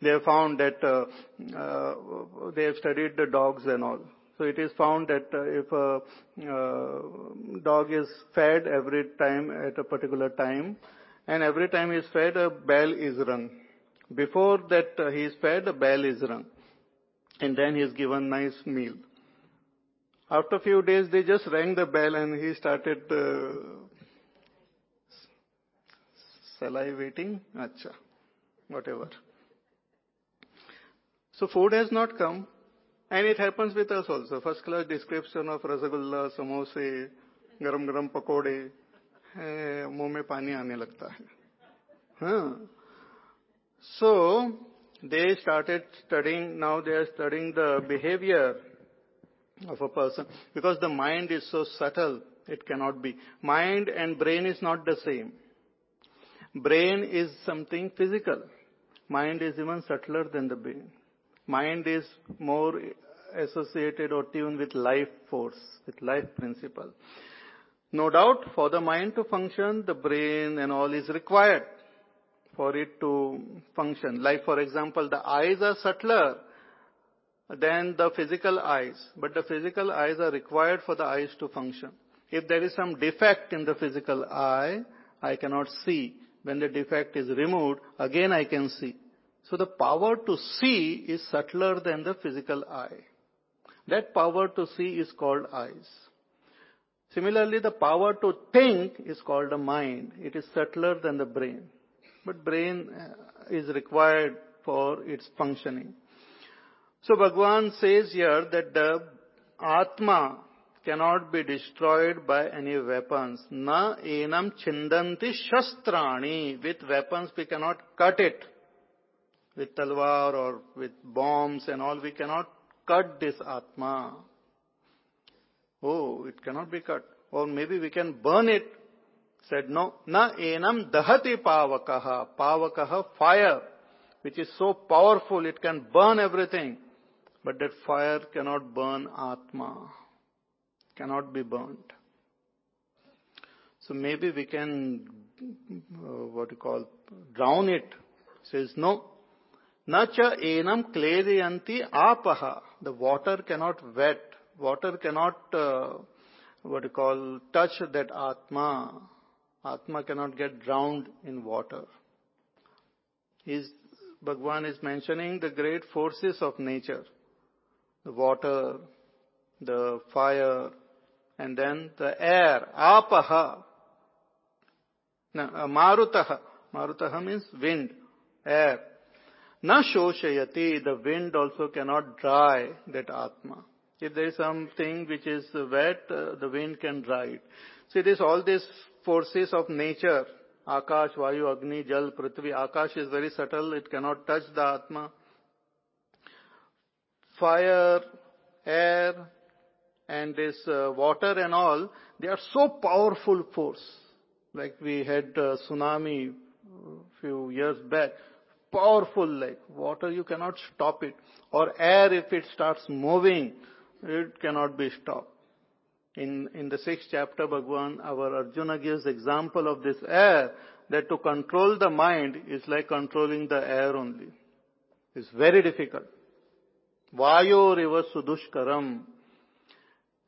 They have found that uh, uh, they have studied the dogs and all. So it is found that uh, if a uh, dog is fed every time at a particular time, and every time he is fed, a bell is rung. Before that uh, he is fed, a bell is rung. And then he is given nice meal. After a few days, they just rang the bell and he started uh, salivating. Acha, whatever. So food has not come. And it happens with us also. First class description of rasgulla, samosa, garam garam pakode, मुंह में पानी आने लगता है हाँ so they started studying now they are studying the behavior of a person because the mind is so subtle it cannot be mind and brain is not the same brain is something physical mind is even subtler than the brain mind is more associated or tuned with life force with life principle no doubt, for the mind to function, the brain and all is required for it to function. Like for example, the eyes are subtler than the physical eyes, but the physical eyes are required for the eyes to function. If there is some defect in the physical eye, I cannot see. When the defect is removed, again I can see. So the power to see is subtler than the physical eye. That power to see is called eyes. Similarly, the power to think is called the mind. It is subtler than the brain. But brain uh, is required for its functioning. So Bhagwan says here that the Atma cannot be destroyed by any weapons. Na enam chindanti shastrani. With weapons we cannot cut it. With talwar or with bombs and all, we cannot cut this Atma. Oh, it cannot be cut. Or maybe we can burn it. Said no. Na enam dahati pavakaha. Pavakaha, fire, which is so powerful, it can burn everything. But that fire cannot burn Atma. Cannot be burnt. So maybe we can, uh, what do you call, drown it. Says no. Na Nacha enam klediyanti apaha. The water cannot wet water cannot, uh, what you call, touch that Atma. Atma cannot get drowned in water. He's, Bhagwan is mentioning the great forces of nature. The water, the fire, and then the air, apaha. No, uh, marutaha. Marutaha means wind, air. Na shoshayati, the wind also cannot dry that Atma. If there is something which is wet, uh, the wind can dry it. So it is all these forces of nature Akash, Vayu, Agni, Jal, Prithvi. Akash is very subtle, it cannot touch the Atma. Fire, air, and this uh, water and all, they are so powerful force. Like we had a tsunami few years back. Powerful like water, you cannot stop it. Or air, if it starts moving, it cannot be stopped. In, in the sixth chapter, Bhagwan, our Arjuna gives example of this air, that to control the mind is like controlling the air only. It's very difficult. Vayo riva sudushkaram.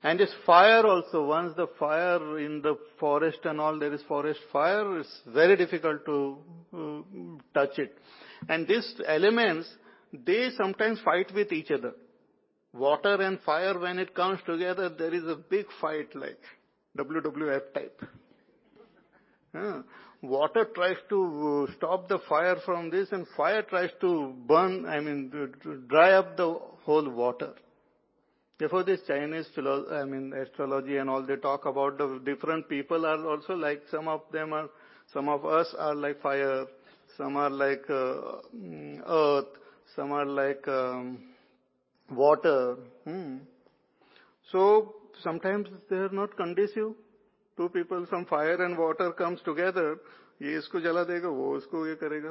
And this fire also, once the fire in the forest and all, there is forest fire, it's very difficult to uh, touch it. And these elements, they sometimes fight with each other. Water and fire, when it comes together, there is a big fight like WWF type. Water tries to uh, stop the fire from this and fire tries to burn, I mean, dry up the whole water. Therefore, this Chinese philosophy, I mean, astrology and all, they talk about the different people are also like, some of them are, some of us are like fire, some are like uh, mm, earth, some are like um, water. Hmm. So sometimes they are not conducive. Two people, some fire and water comes together. ये इसको जला देगा वो उसको ये करेगा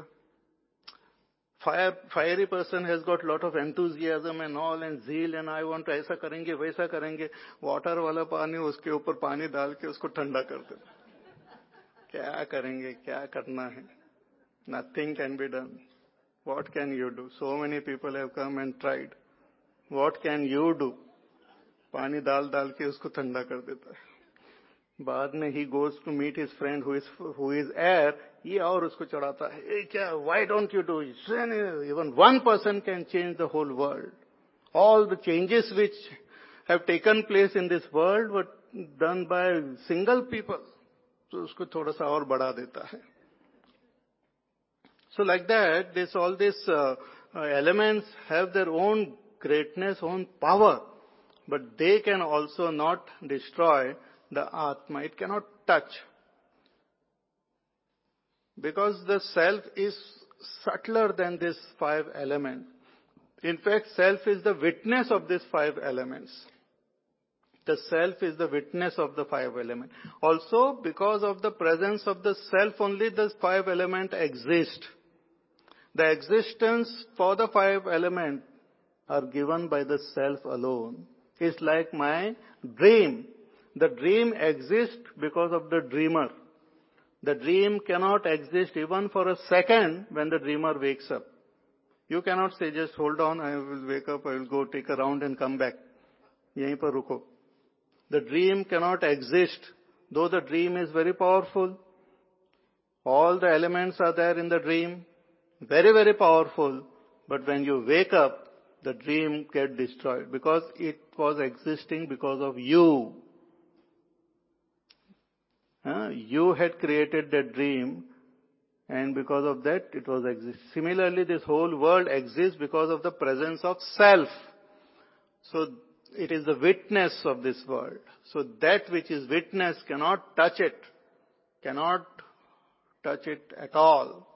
fire fiery person has got lot of enthusiasm and all and zeal and I want ऐसा करेंगे वैसा करेंगे वाटर वाला पानी उसके ऊपर पानी डाल के उसको ठंडा कर दे क्या करेंगे क्या करना है nothing can be done what can you do so many people have come and tried what can you do पानी डाल डाल के उसको ठंडा कर देता है। बाद में he goes to meet his friend who is air ये और उसको चढ़ाता है। क्या why don't you do even one person can change the whole world all the changes which have taken place in this world what done by single people तो उसको थोड़ा सा और बढ़ा देता है। So like that this all this elements have their own greatness, own power, but they can also not destroy the Atma. It cannot touch. Because the self is subtler than these five elements. In fact, self is the witness of these five elements. The self is the witness of the five elements. Also, because of the presence of the self only, the five elements exist. The existence for the five elements are given by the self alone. It's like my dream. The dream exists because of the dreamer. The dream cannot exist even for a second when the dreamer wakes up. You cannot say just hold on, I will wake up, I will go take a round and come back. यहीं पर रुको. The dream cannot exist, though the dream is very powerful. All the elements are there in the dream, very, very powerful. But when you wake up, the dream get destroyed because it was existing because of you. You had created that dream and because of that it was exist. Similarly, this whole world exists because of the presence of self. So it is the witness of this world. So that which is witness cannot touch it, cannot touch it at all.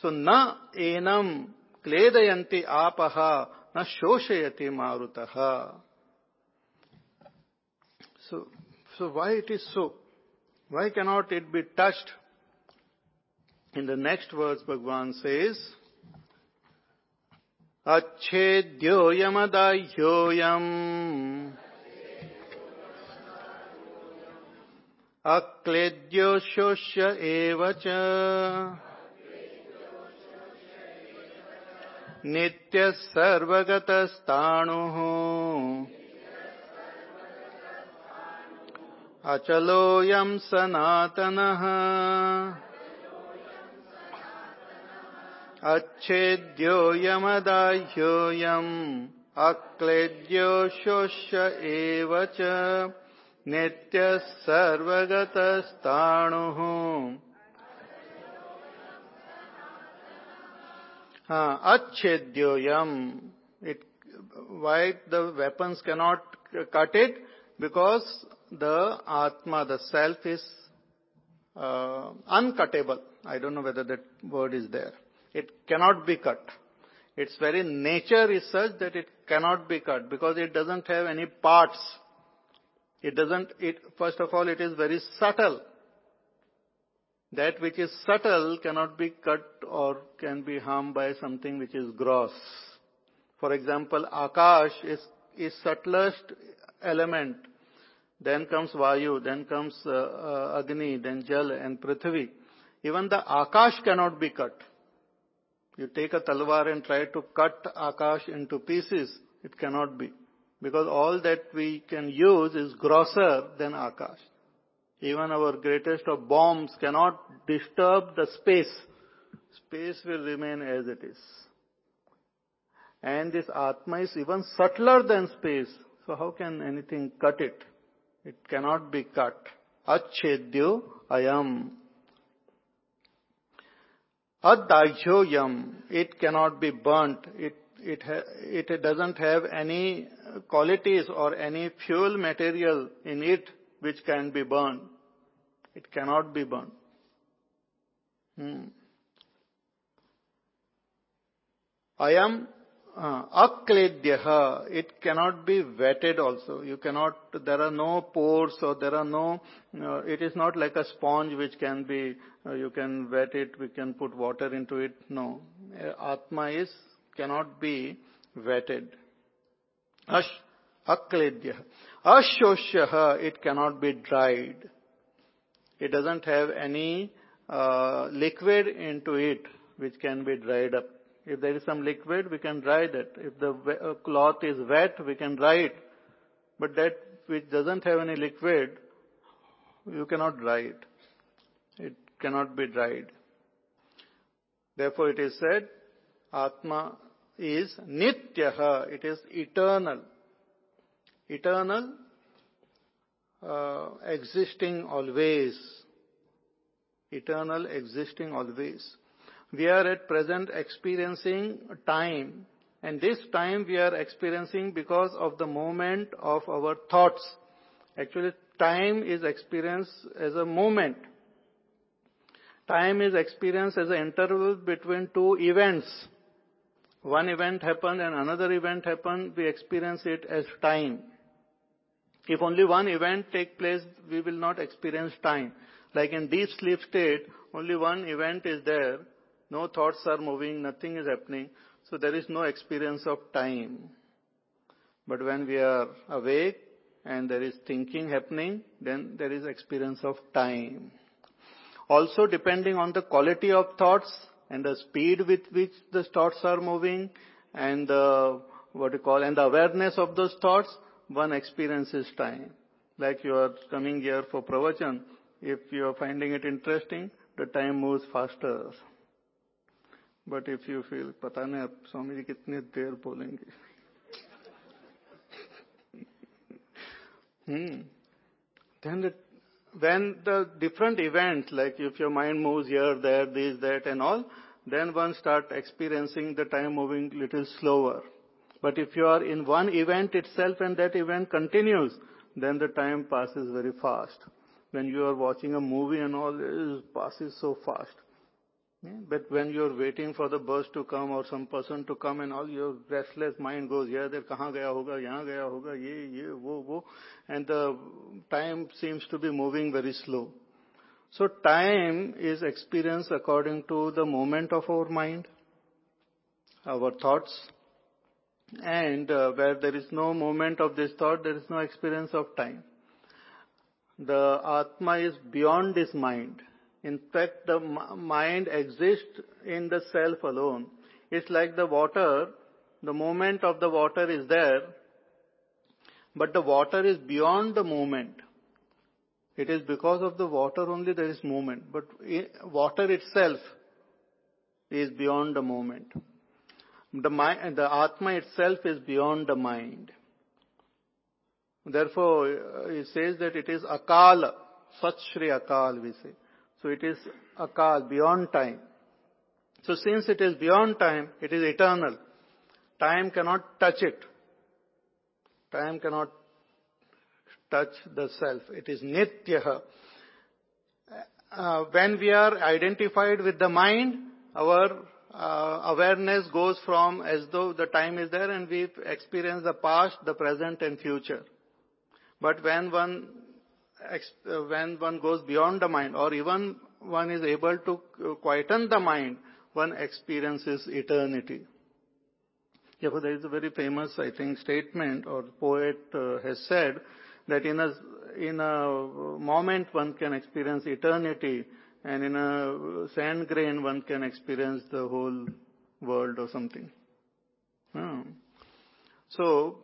So na enam kledayanti apaha न शोषयती मारुत। So so why it is so why cannot it be tossed in the next words Bhagwan says अच्छेद्योयमदाह्योयम् अक्लेद्योशोष्य एव च नित्यः सर्वगतस्ताणुः अचलोऽयम् सनातनः। अच्छेद्योऽयमदाह्योऽयम् अक्लेद्यो एव च। नित्यः सर्वगतस्ताणुः Achedyoyam. Why the weapons cannot cut it? Because the Atma, the self, is uh, uncuttable. I don't know whether that word is there. It cannot be cut. Its very nature is such that it cannot be cut because it doesn't have any parts. It doesn't. First of all, it is very subtle. That which is subtle cannot be cut or can be harmed by something which is gross. For example, Akash is, is subtlest element. Then comes Vayu, then comes uh, uh, Agni, then Jal and Prithvi. Even the Akash cannot be cut. You take a talwar and try to cut Akash into pieces, it cannot be. Because all that we can use is grosser than Akash. Even our greatest of bombs cannot disturb the space. Space will remain as it is. And this Atma is even subtler than space. So how can anything cut it? It cannot be cut. Achedyo ayam. It cannot be burnt. It, it, it doesn't have any qualities or any fuel material in it which can be burned. It cannot be burned. Hmm. Ayam uh, akledyaha, it cannot be wetted also. You cannot, there are no pores or there are no, uh, it is not like a sponge which can be, uh, you can wet it, we can put water into it. No. Atma is, cannot be wetted. Ash, akledyaha. It cannot be dried. It doesn't have any uh, liquid into it which can be dried up. If there is some liquid, we can dry that. If the uh, cloth is wet, we can dry it. But that which doesn't have any liquid, you cannot dry it. It cannot be dried. Therefore it is said, Atma is nityaha, it is eternal. Eternal, Uh, existing always. Eternal, existing always. We are at present experiencing time, and this time we are experiencing because of the moment of our thoughts. Actually, time is experienced as a moment. Time is experienced as an interval between two events. One event happened and another event happened, we experience it as time. If only one event take place, we will not experience time. Like in deep sleep state, only one event is there, no thoughts are moving, nothing is happening. So there is no experience of time. But when we are awake and there is thinking happening, then there is experience of time. Also depending on the quality of thoughts and the speed with which the thoughts are moving and the, what you call, and the awareness of those thoughts, one experiences time. Like you are coming here for pravachan, if you are finding it interesting, the time moves faster. But if you feel पता नहीं अब स्वामी जी कितनी देर बोलेंगे hmm. then the, when the different events like if your mind moves here there this that and all then one start experiencing the time moving little slower but if you are in one event itself and that event continues then the time passes very fast. When you are watching a movie and all it passes so fast. But when you're waiting for the bus to come or some person to come and all your restless mind goes here, there, kahan gaya hoga, yahan gaya hoga, ye, ye, wo, wo, and the time seems to be moving very slow. So time is experienced according to the moment of our mind, our thoughts, and uh, where there is no moment of this thought, there is no experience of time. The Atma is beyond this mind. In fact, the mind exists in the self alone. It's like the water, the moment of the water is there, but the water is beyond the moment. It is because of the water only there is movement, but water itself is beyond the moment. The, mind, the Atma itself is beyond the mind. Therefore, it says that it is Akal, Sat Akal, we say. So it is akal, beyond time. So since it is beyond time, it is eternal. Time cannot touch it. Time cannot touch the self. It is nityaha. uh, when we are identified with the mind, our uh, awareness goes from as though the time is there and we experience the past, the present and future. But when one, uh, when one goes beyond the mind or even one is able to quieten the mind, one experiences eternity. Therefore, there is a very famous, I think, statement or poet uh, has said that in a, in a moment one can experience eternity in a sand grain one can experience the whole world or something. Hmm. So,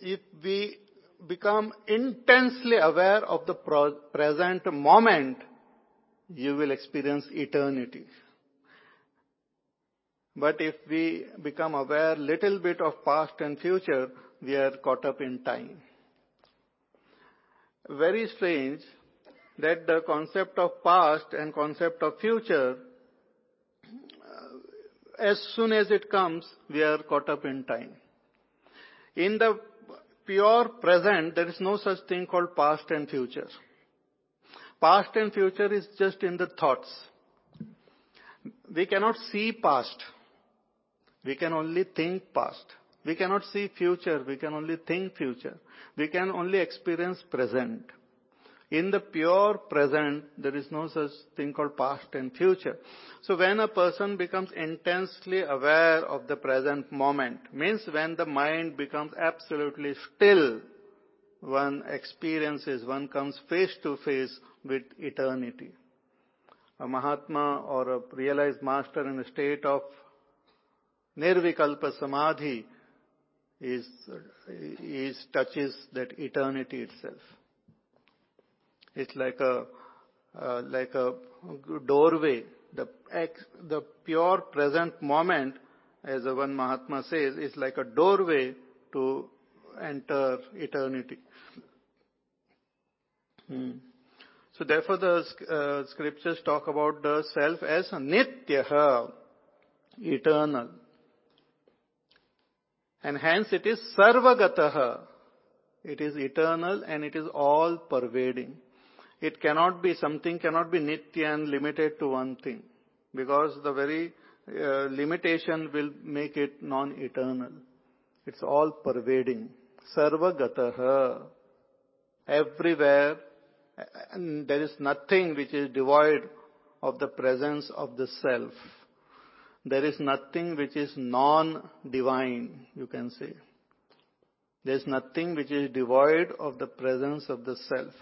if we become intensely aware of the present moment, you will experience eternity. But if we become aware little bit of past and future, we are caught up in time. Very strange that the concept of past and concept of future, uh, as soon as it comes, we are caught up in time. In the pure present, there is no such thing called past and future. Past and future is just in the thoughts. We cannot see past. We can only think past. We cannot see future. We can only think future. We can only experience present. In the pure present, there is no such thing called past and future. So when a person becomes intensely aware of the present moment, means when the mind becomes absolutely still, one experiences, one comes face to face with eternity. A Mahatma or a realized master in a state of Nirvikalpa Samadhi is, is touches that eternity itself. It's like a uh, like a doorway. The pure present moment, as one Mahatma says, is like a doorway to enter eternity. Hmm. So therefore, the uh, scriptures talk about the self as nitya, eternal, and hence it is sarvagataha. It is eternal and it is all pervading. It cannot be, something cannot be nitya and limited to one thing. Because the very uh, limitation will make it non-eternal. It's all pervading. Sarvagataha. Everywhere. And there is nothing which is devoid of the presence of the self. There is nothing which is non-divine, you can say. There is nothing which is devoid of the presence of the self.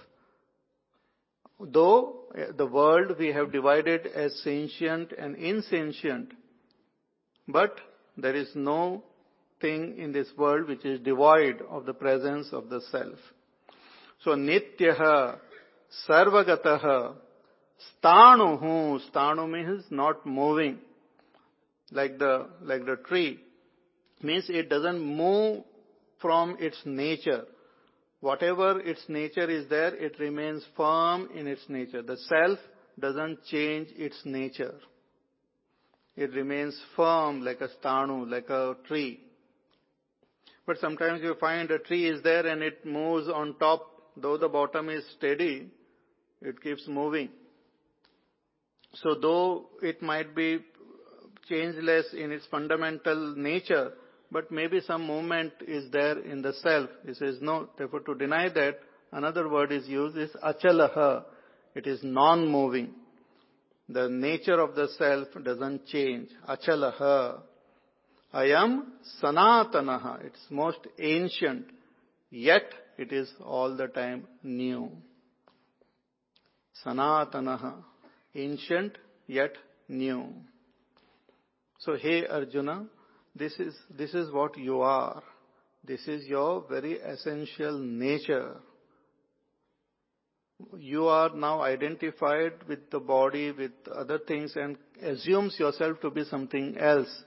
Though eh, the world we have divided as sentient and insentient, but there is no thing in this world which is devoid of the presence of the self. So nityaha, sarvagataha, stanuhu, stanu means not moving, like the, like the tree, means it doesn't move from its nature. Whatever its nature is there, it remains firm in its nature. The self doesn't change its nature. It remains firm like a stanu, like a tree. But sometimes you find a tree is there and it moves on top, though the bottom is steady, it keeps moving. So though it might be changeless in its fundamental nature, but maybe some movement is there in the self. He says no. Therefore, to deny that, another word is used is achalaha. It is non-moving. The nature of the self doesn't change. Achalaha. ayam sanatanaha. It's most ancient. Yet it is all the time new. Sanatanaha. Ancient yet new. So, hey Arjuna, this is, this is what you are. This is your very essential nature. You are now identified with the body, with other things and assumes yourself to be something else.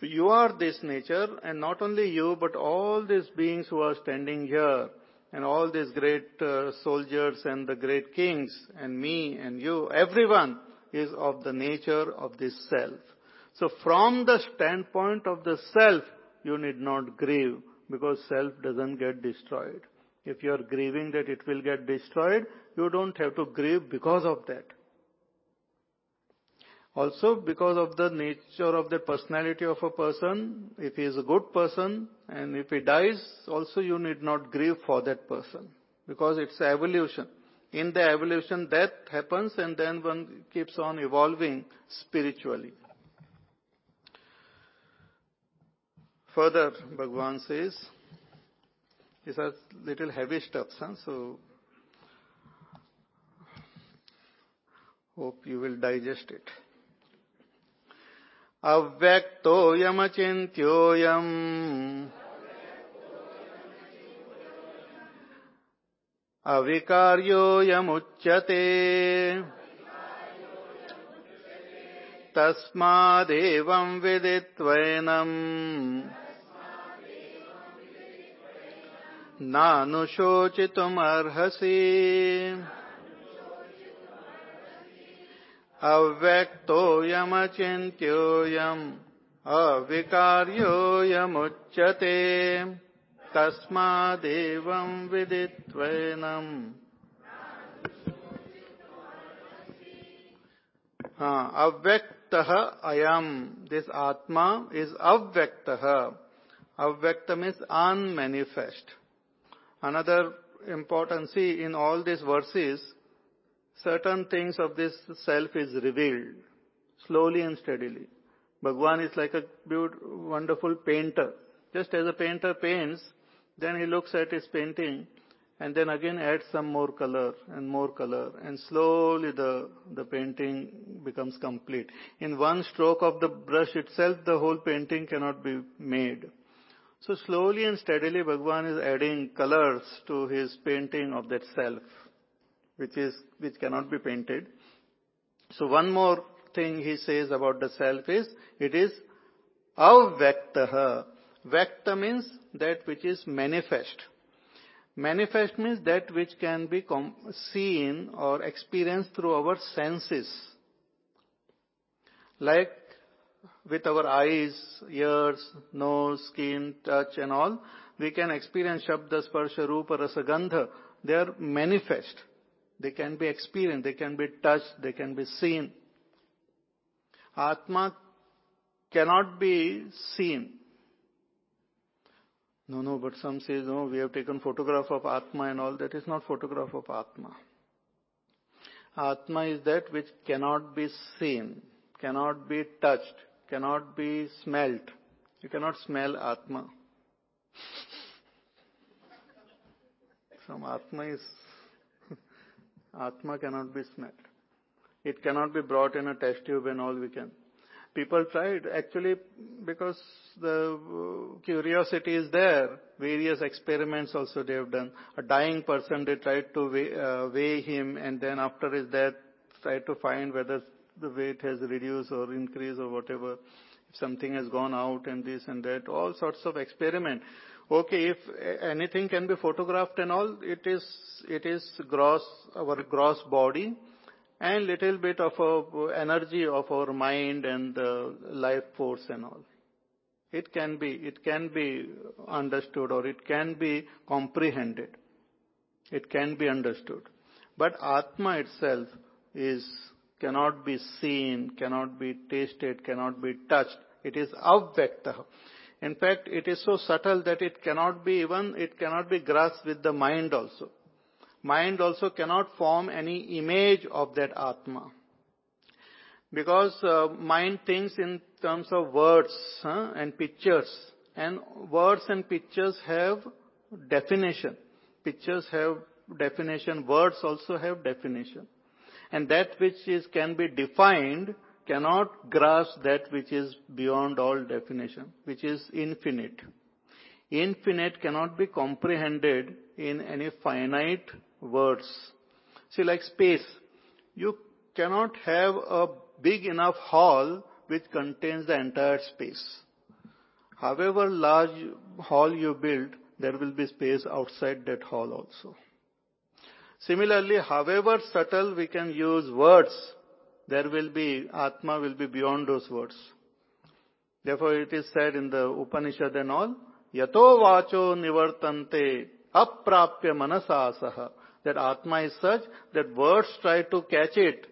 So you are this nature and not only you but all these beings who are standing here and all these great uh, soldiers and the great kings and me and you, everyone is of the nature of this self. So from the standpoint of the self, you need not grieve because self doesn't get destroyed. If you are grieving that it will get destroyed, you don't have to grieve because of that. Also because of the nature of the personality of a person, if he is a good person and if he dies, also you need not grieve for that person because it's evolution. In the evolution, death happens and then one keeps on evolving spiritually. Further, Bhagwan says, these are little heavy stuff, huh? so hope you will digest it. अव्यक्तोऽयमचिन्त्योऽयम् अविकार्योऽयमुच्यते तस्मादेवम् विदित्वैनम् नानुशोचितुमर्हसि। अव्यक्तोऽयमचिन्त्योऽयम्, अविकार्योऽयमुच्यते। तस्मादेवम् विदित्वैनम्। हाँ अव्यक्त अयम। This आत्मा is अव्यक्त। अव्यक्त means unmanifest another important see in all these verses certain things of this self is revealed slowly and steadily. Bhagwan is like a beautiful, wonderful painter. Just as a painter paints, then he looks at his painting and then again adds some more color and more color and slowly the, the painting becomes complete. In one stroke of the brush itself, the whole painting cannot be made. So slowly and steadily Bhagwan is adding colors to his painting of that self which is, which cannot be painted. So one more thing he says about the self is, it is avyaktaha. Vyakta means that which is manifest. Manifest means that which can be seen or experienced through our senses. Like with our eyes, ears, nose, skin, touch and all, we can experience Shabda, Sparsha, Rupa, Rasa, Gandha. They are manifest. They can be experienced, they can be touched, they can be seen. Atma cannot be seen. No, no, but some say, no, we have taken photograph of Atma and all. That is not photograph of Atma. Atma is that which cannot be seen, cannot be touched, cannot be smelt. You cannot smell Atma. Some Atma is Atma cannot be smelt. It cannot be brought in a test tube and all we can. People tried actually because the curiosity is there. Various experiments also they have done. A dying person they tried to weigh, uh, weigh him and then after his death tried to find whether the weight has reduced or increased or whatever. If something has gone out and this and that. All sorts of experiment. Okay, if anything can be photographed and all, it is, it is gross, our gross body and little bit of a energy of our mind and life force and all. It can be, it can be understood or it can be comprehended. It can be understood. But Atma itself is, cannot be seen, cannot be tasted, cannot be touched. It is avyakta. In fact, it is so subtle that it cannot be even, it cannot be grasped with the mind also. Mind also cannot form any image of that Atma. Because uh, mind thinks in terms of words huh, and pictures. And words and pictures have definition. Pictures have definition. Words also have definition. And that which is, can be defined cannot grasp that which is beyond all definition, which is infinite. Infinite cannot be comprehended in any finite words. See, like space, you cannot have a big enough hall which contains the entire space. However large hall you build, there will be space outside that hall also. Similarly, however subtle we can use words there will be, Atma will be beyond those words. Therefore it is said in the Upanishad and all, Yato vacho nivartante aprapya manasasaha. That Atma is such that words try to catch it.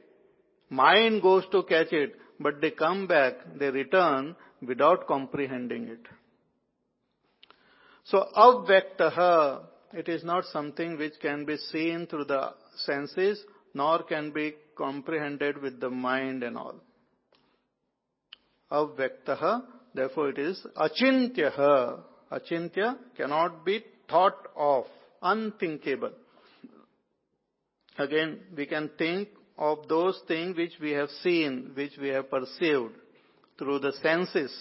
Mind goes to catch it, but they come back, they return without comprehending it. So, avyaktaha, it is not something which can be seen through the senses, nor can be comprehended with the mind and all. Avyaktaha, therefore it is achintyaha. Achintya cannot be thought of, unthinkable. Again, we can think of those things which we have seen, which we have perceived through the senses.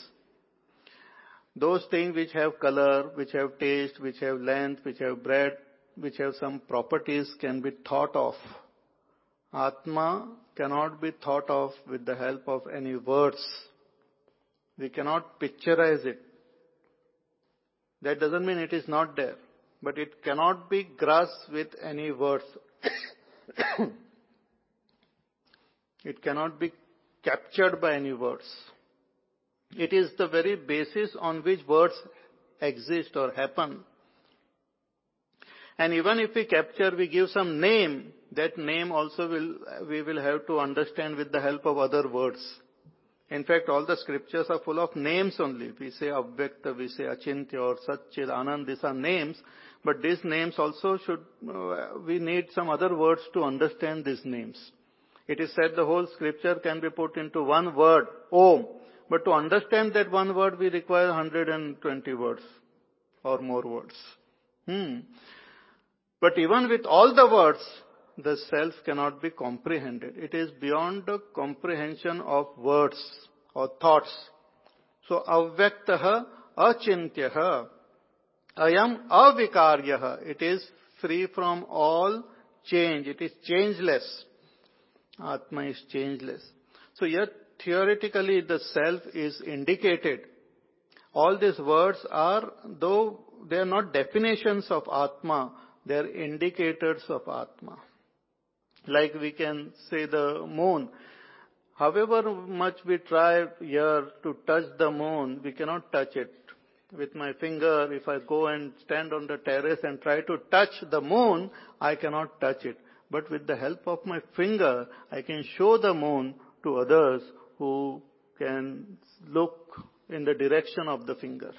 Those things which have color, which have taste, which have length, which have breadth, which have some properties can be thought of. Atma cannot be thought of with the help of any words. We cannot picturize it. That doesn't mean it is not there, but it cannot be grasped with any words. it cannot be captured by any words. It is the very basis on which words exist or happen. And even if we capture, we give some name, that name also will, we will have to understand with the help of other words. In fact, all the scriptures are full of names only. We say Avyakta, we say Achintya or Satchit, Anand, these are names. But these names also should, uh, we need some other words to understand these names. It is said the whole scripture can be put into one word, Om. But to understand that one word, we require 120 words or more words. Hmm. But even with all the words, the self cannot be comprehended. It is beyond the comprehension of words or thoughts. So, avyaktaha achintyaha ayam avikaryaha. It is free from all change. It is changeless. Atma is changeless. So, yet theoretically the self is indicated. All these words are, though they are not definitions of Atma, they are indicators of Atma. Like we can say the moon. However much we try here to touch the moon, we cannot touch it. With my finger, if I go and stand on the terrace and try to touch the moon, I cannot touch it. But with the help of my finger, I can show the moon to others who can look in the direction of the finger.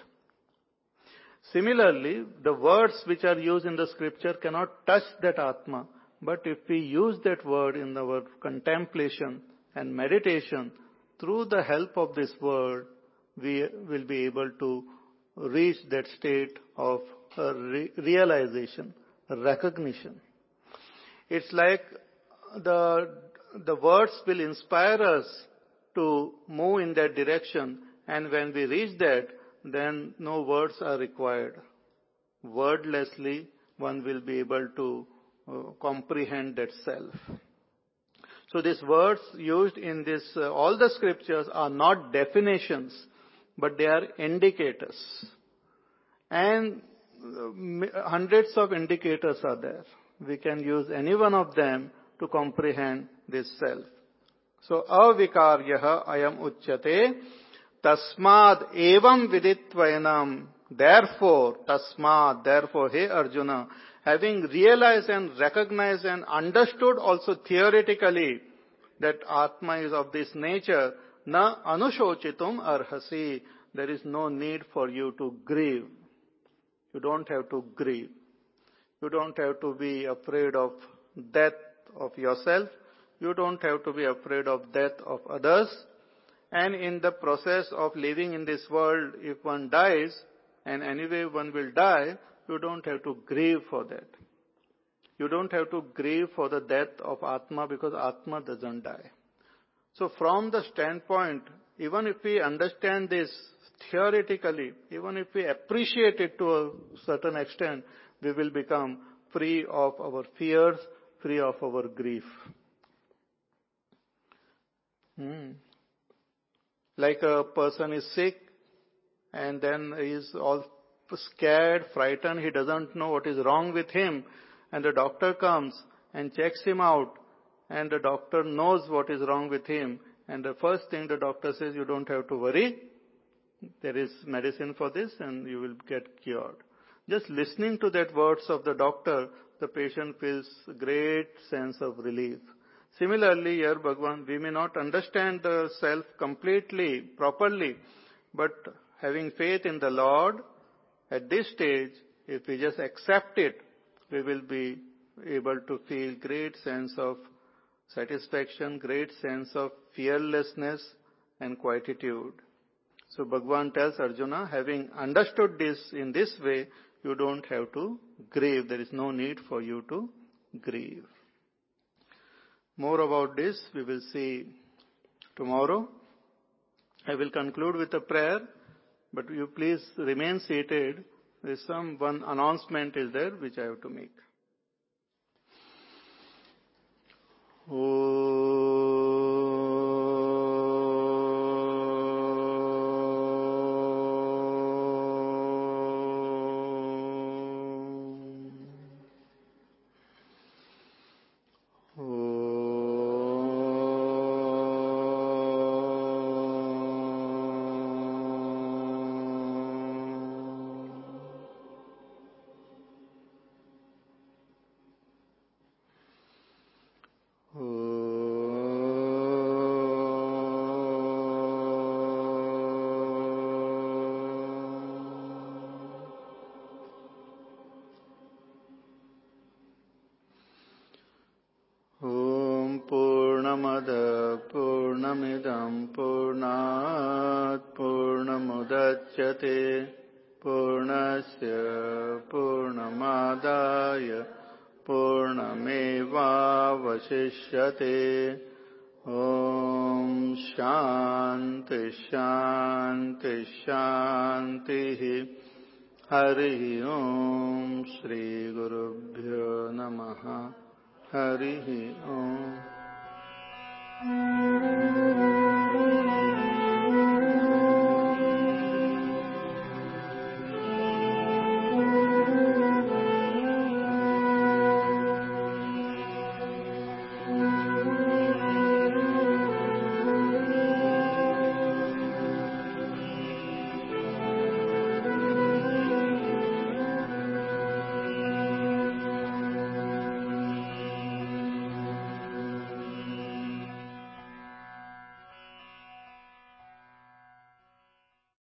Similarly, the words which are used in the scripture cannot touch that Atma, but if we use that word in our contemplation and meditation, through the help of this word, we will be able to reach that state of realization, recognition. It's like the, the words will inspire us to move in that direction. And when we reach that, then no words are required. Wordlessly, one will be able to uh, comprehend that self. So these words used in this, uh, all the scriptures are not definitions, but they are indicators. And uh, hundreds of indicators are there. We can use any one of them to comprehend this self. So अविकार्य अयम उच्यते तस्माद एवं विदित्वैनम therefore तस्माद therefore hey Arjun having realise and recognise and understood also theoretically that आत्मा is of this nature न अनुशोचितुम Arsi there is no need for you to grieve you don't have to grieve you don't have to be afraid of death of your self You don't have to be afraid of death of others. And in the process of living in this world, if one dies, and anyway one will die, you don't have to grieve for that. You don't have to grieve for the death of Atma because Atma doesn't die. So from the standpoint, even if we understand this theoretically, even if we appreciate it to a certain extent, we will become free of our fears, free of our grief. Hmm. Like a person is sick and then is all scared, frightened, he doesn't know what is wrong with him and the doctor comes and checks him out and the doctor knows what is wrong with him and the first thing the doctor says, you don't have to worry. There is medicine for this and you will get cured. Just listening to that words of the doctor, the patient feels great sense of relief. Similarly, here Bhagwan, we may not understand the self completely, properly, but having faith in the Lord, at this stage, if we just accept it, we will be able to feel great sense of satisfaction, great sense of fearlessness and quietude. So Bhagwan tells Arjuna, having understood this in this way, you don't have to grieve. There is no need for you to grieve. More about this we will see tomorrow. I will conclude with a prayer, but you please remain seated. There is some one announcement is there which I have to make. Om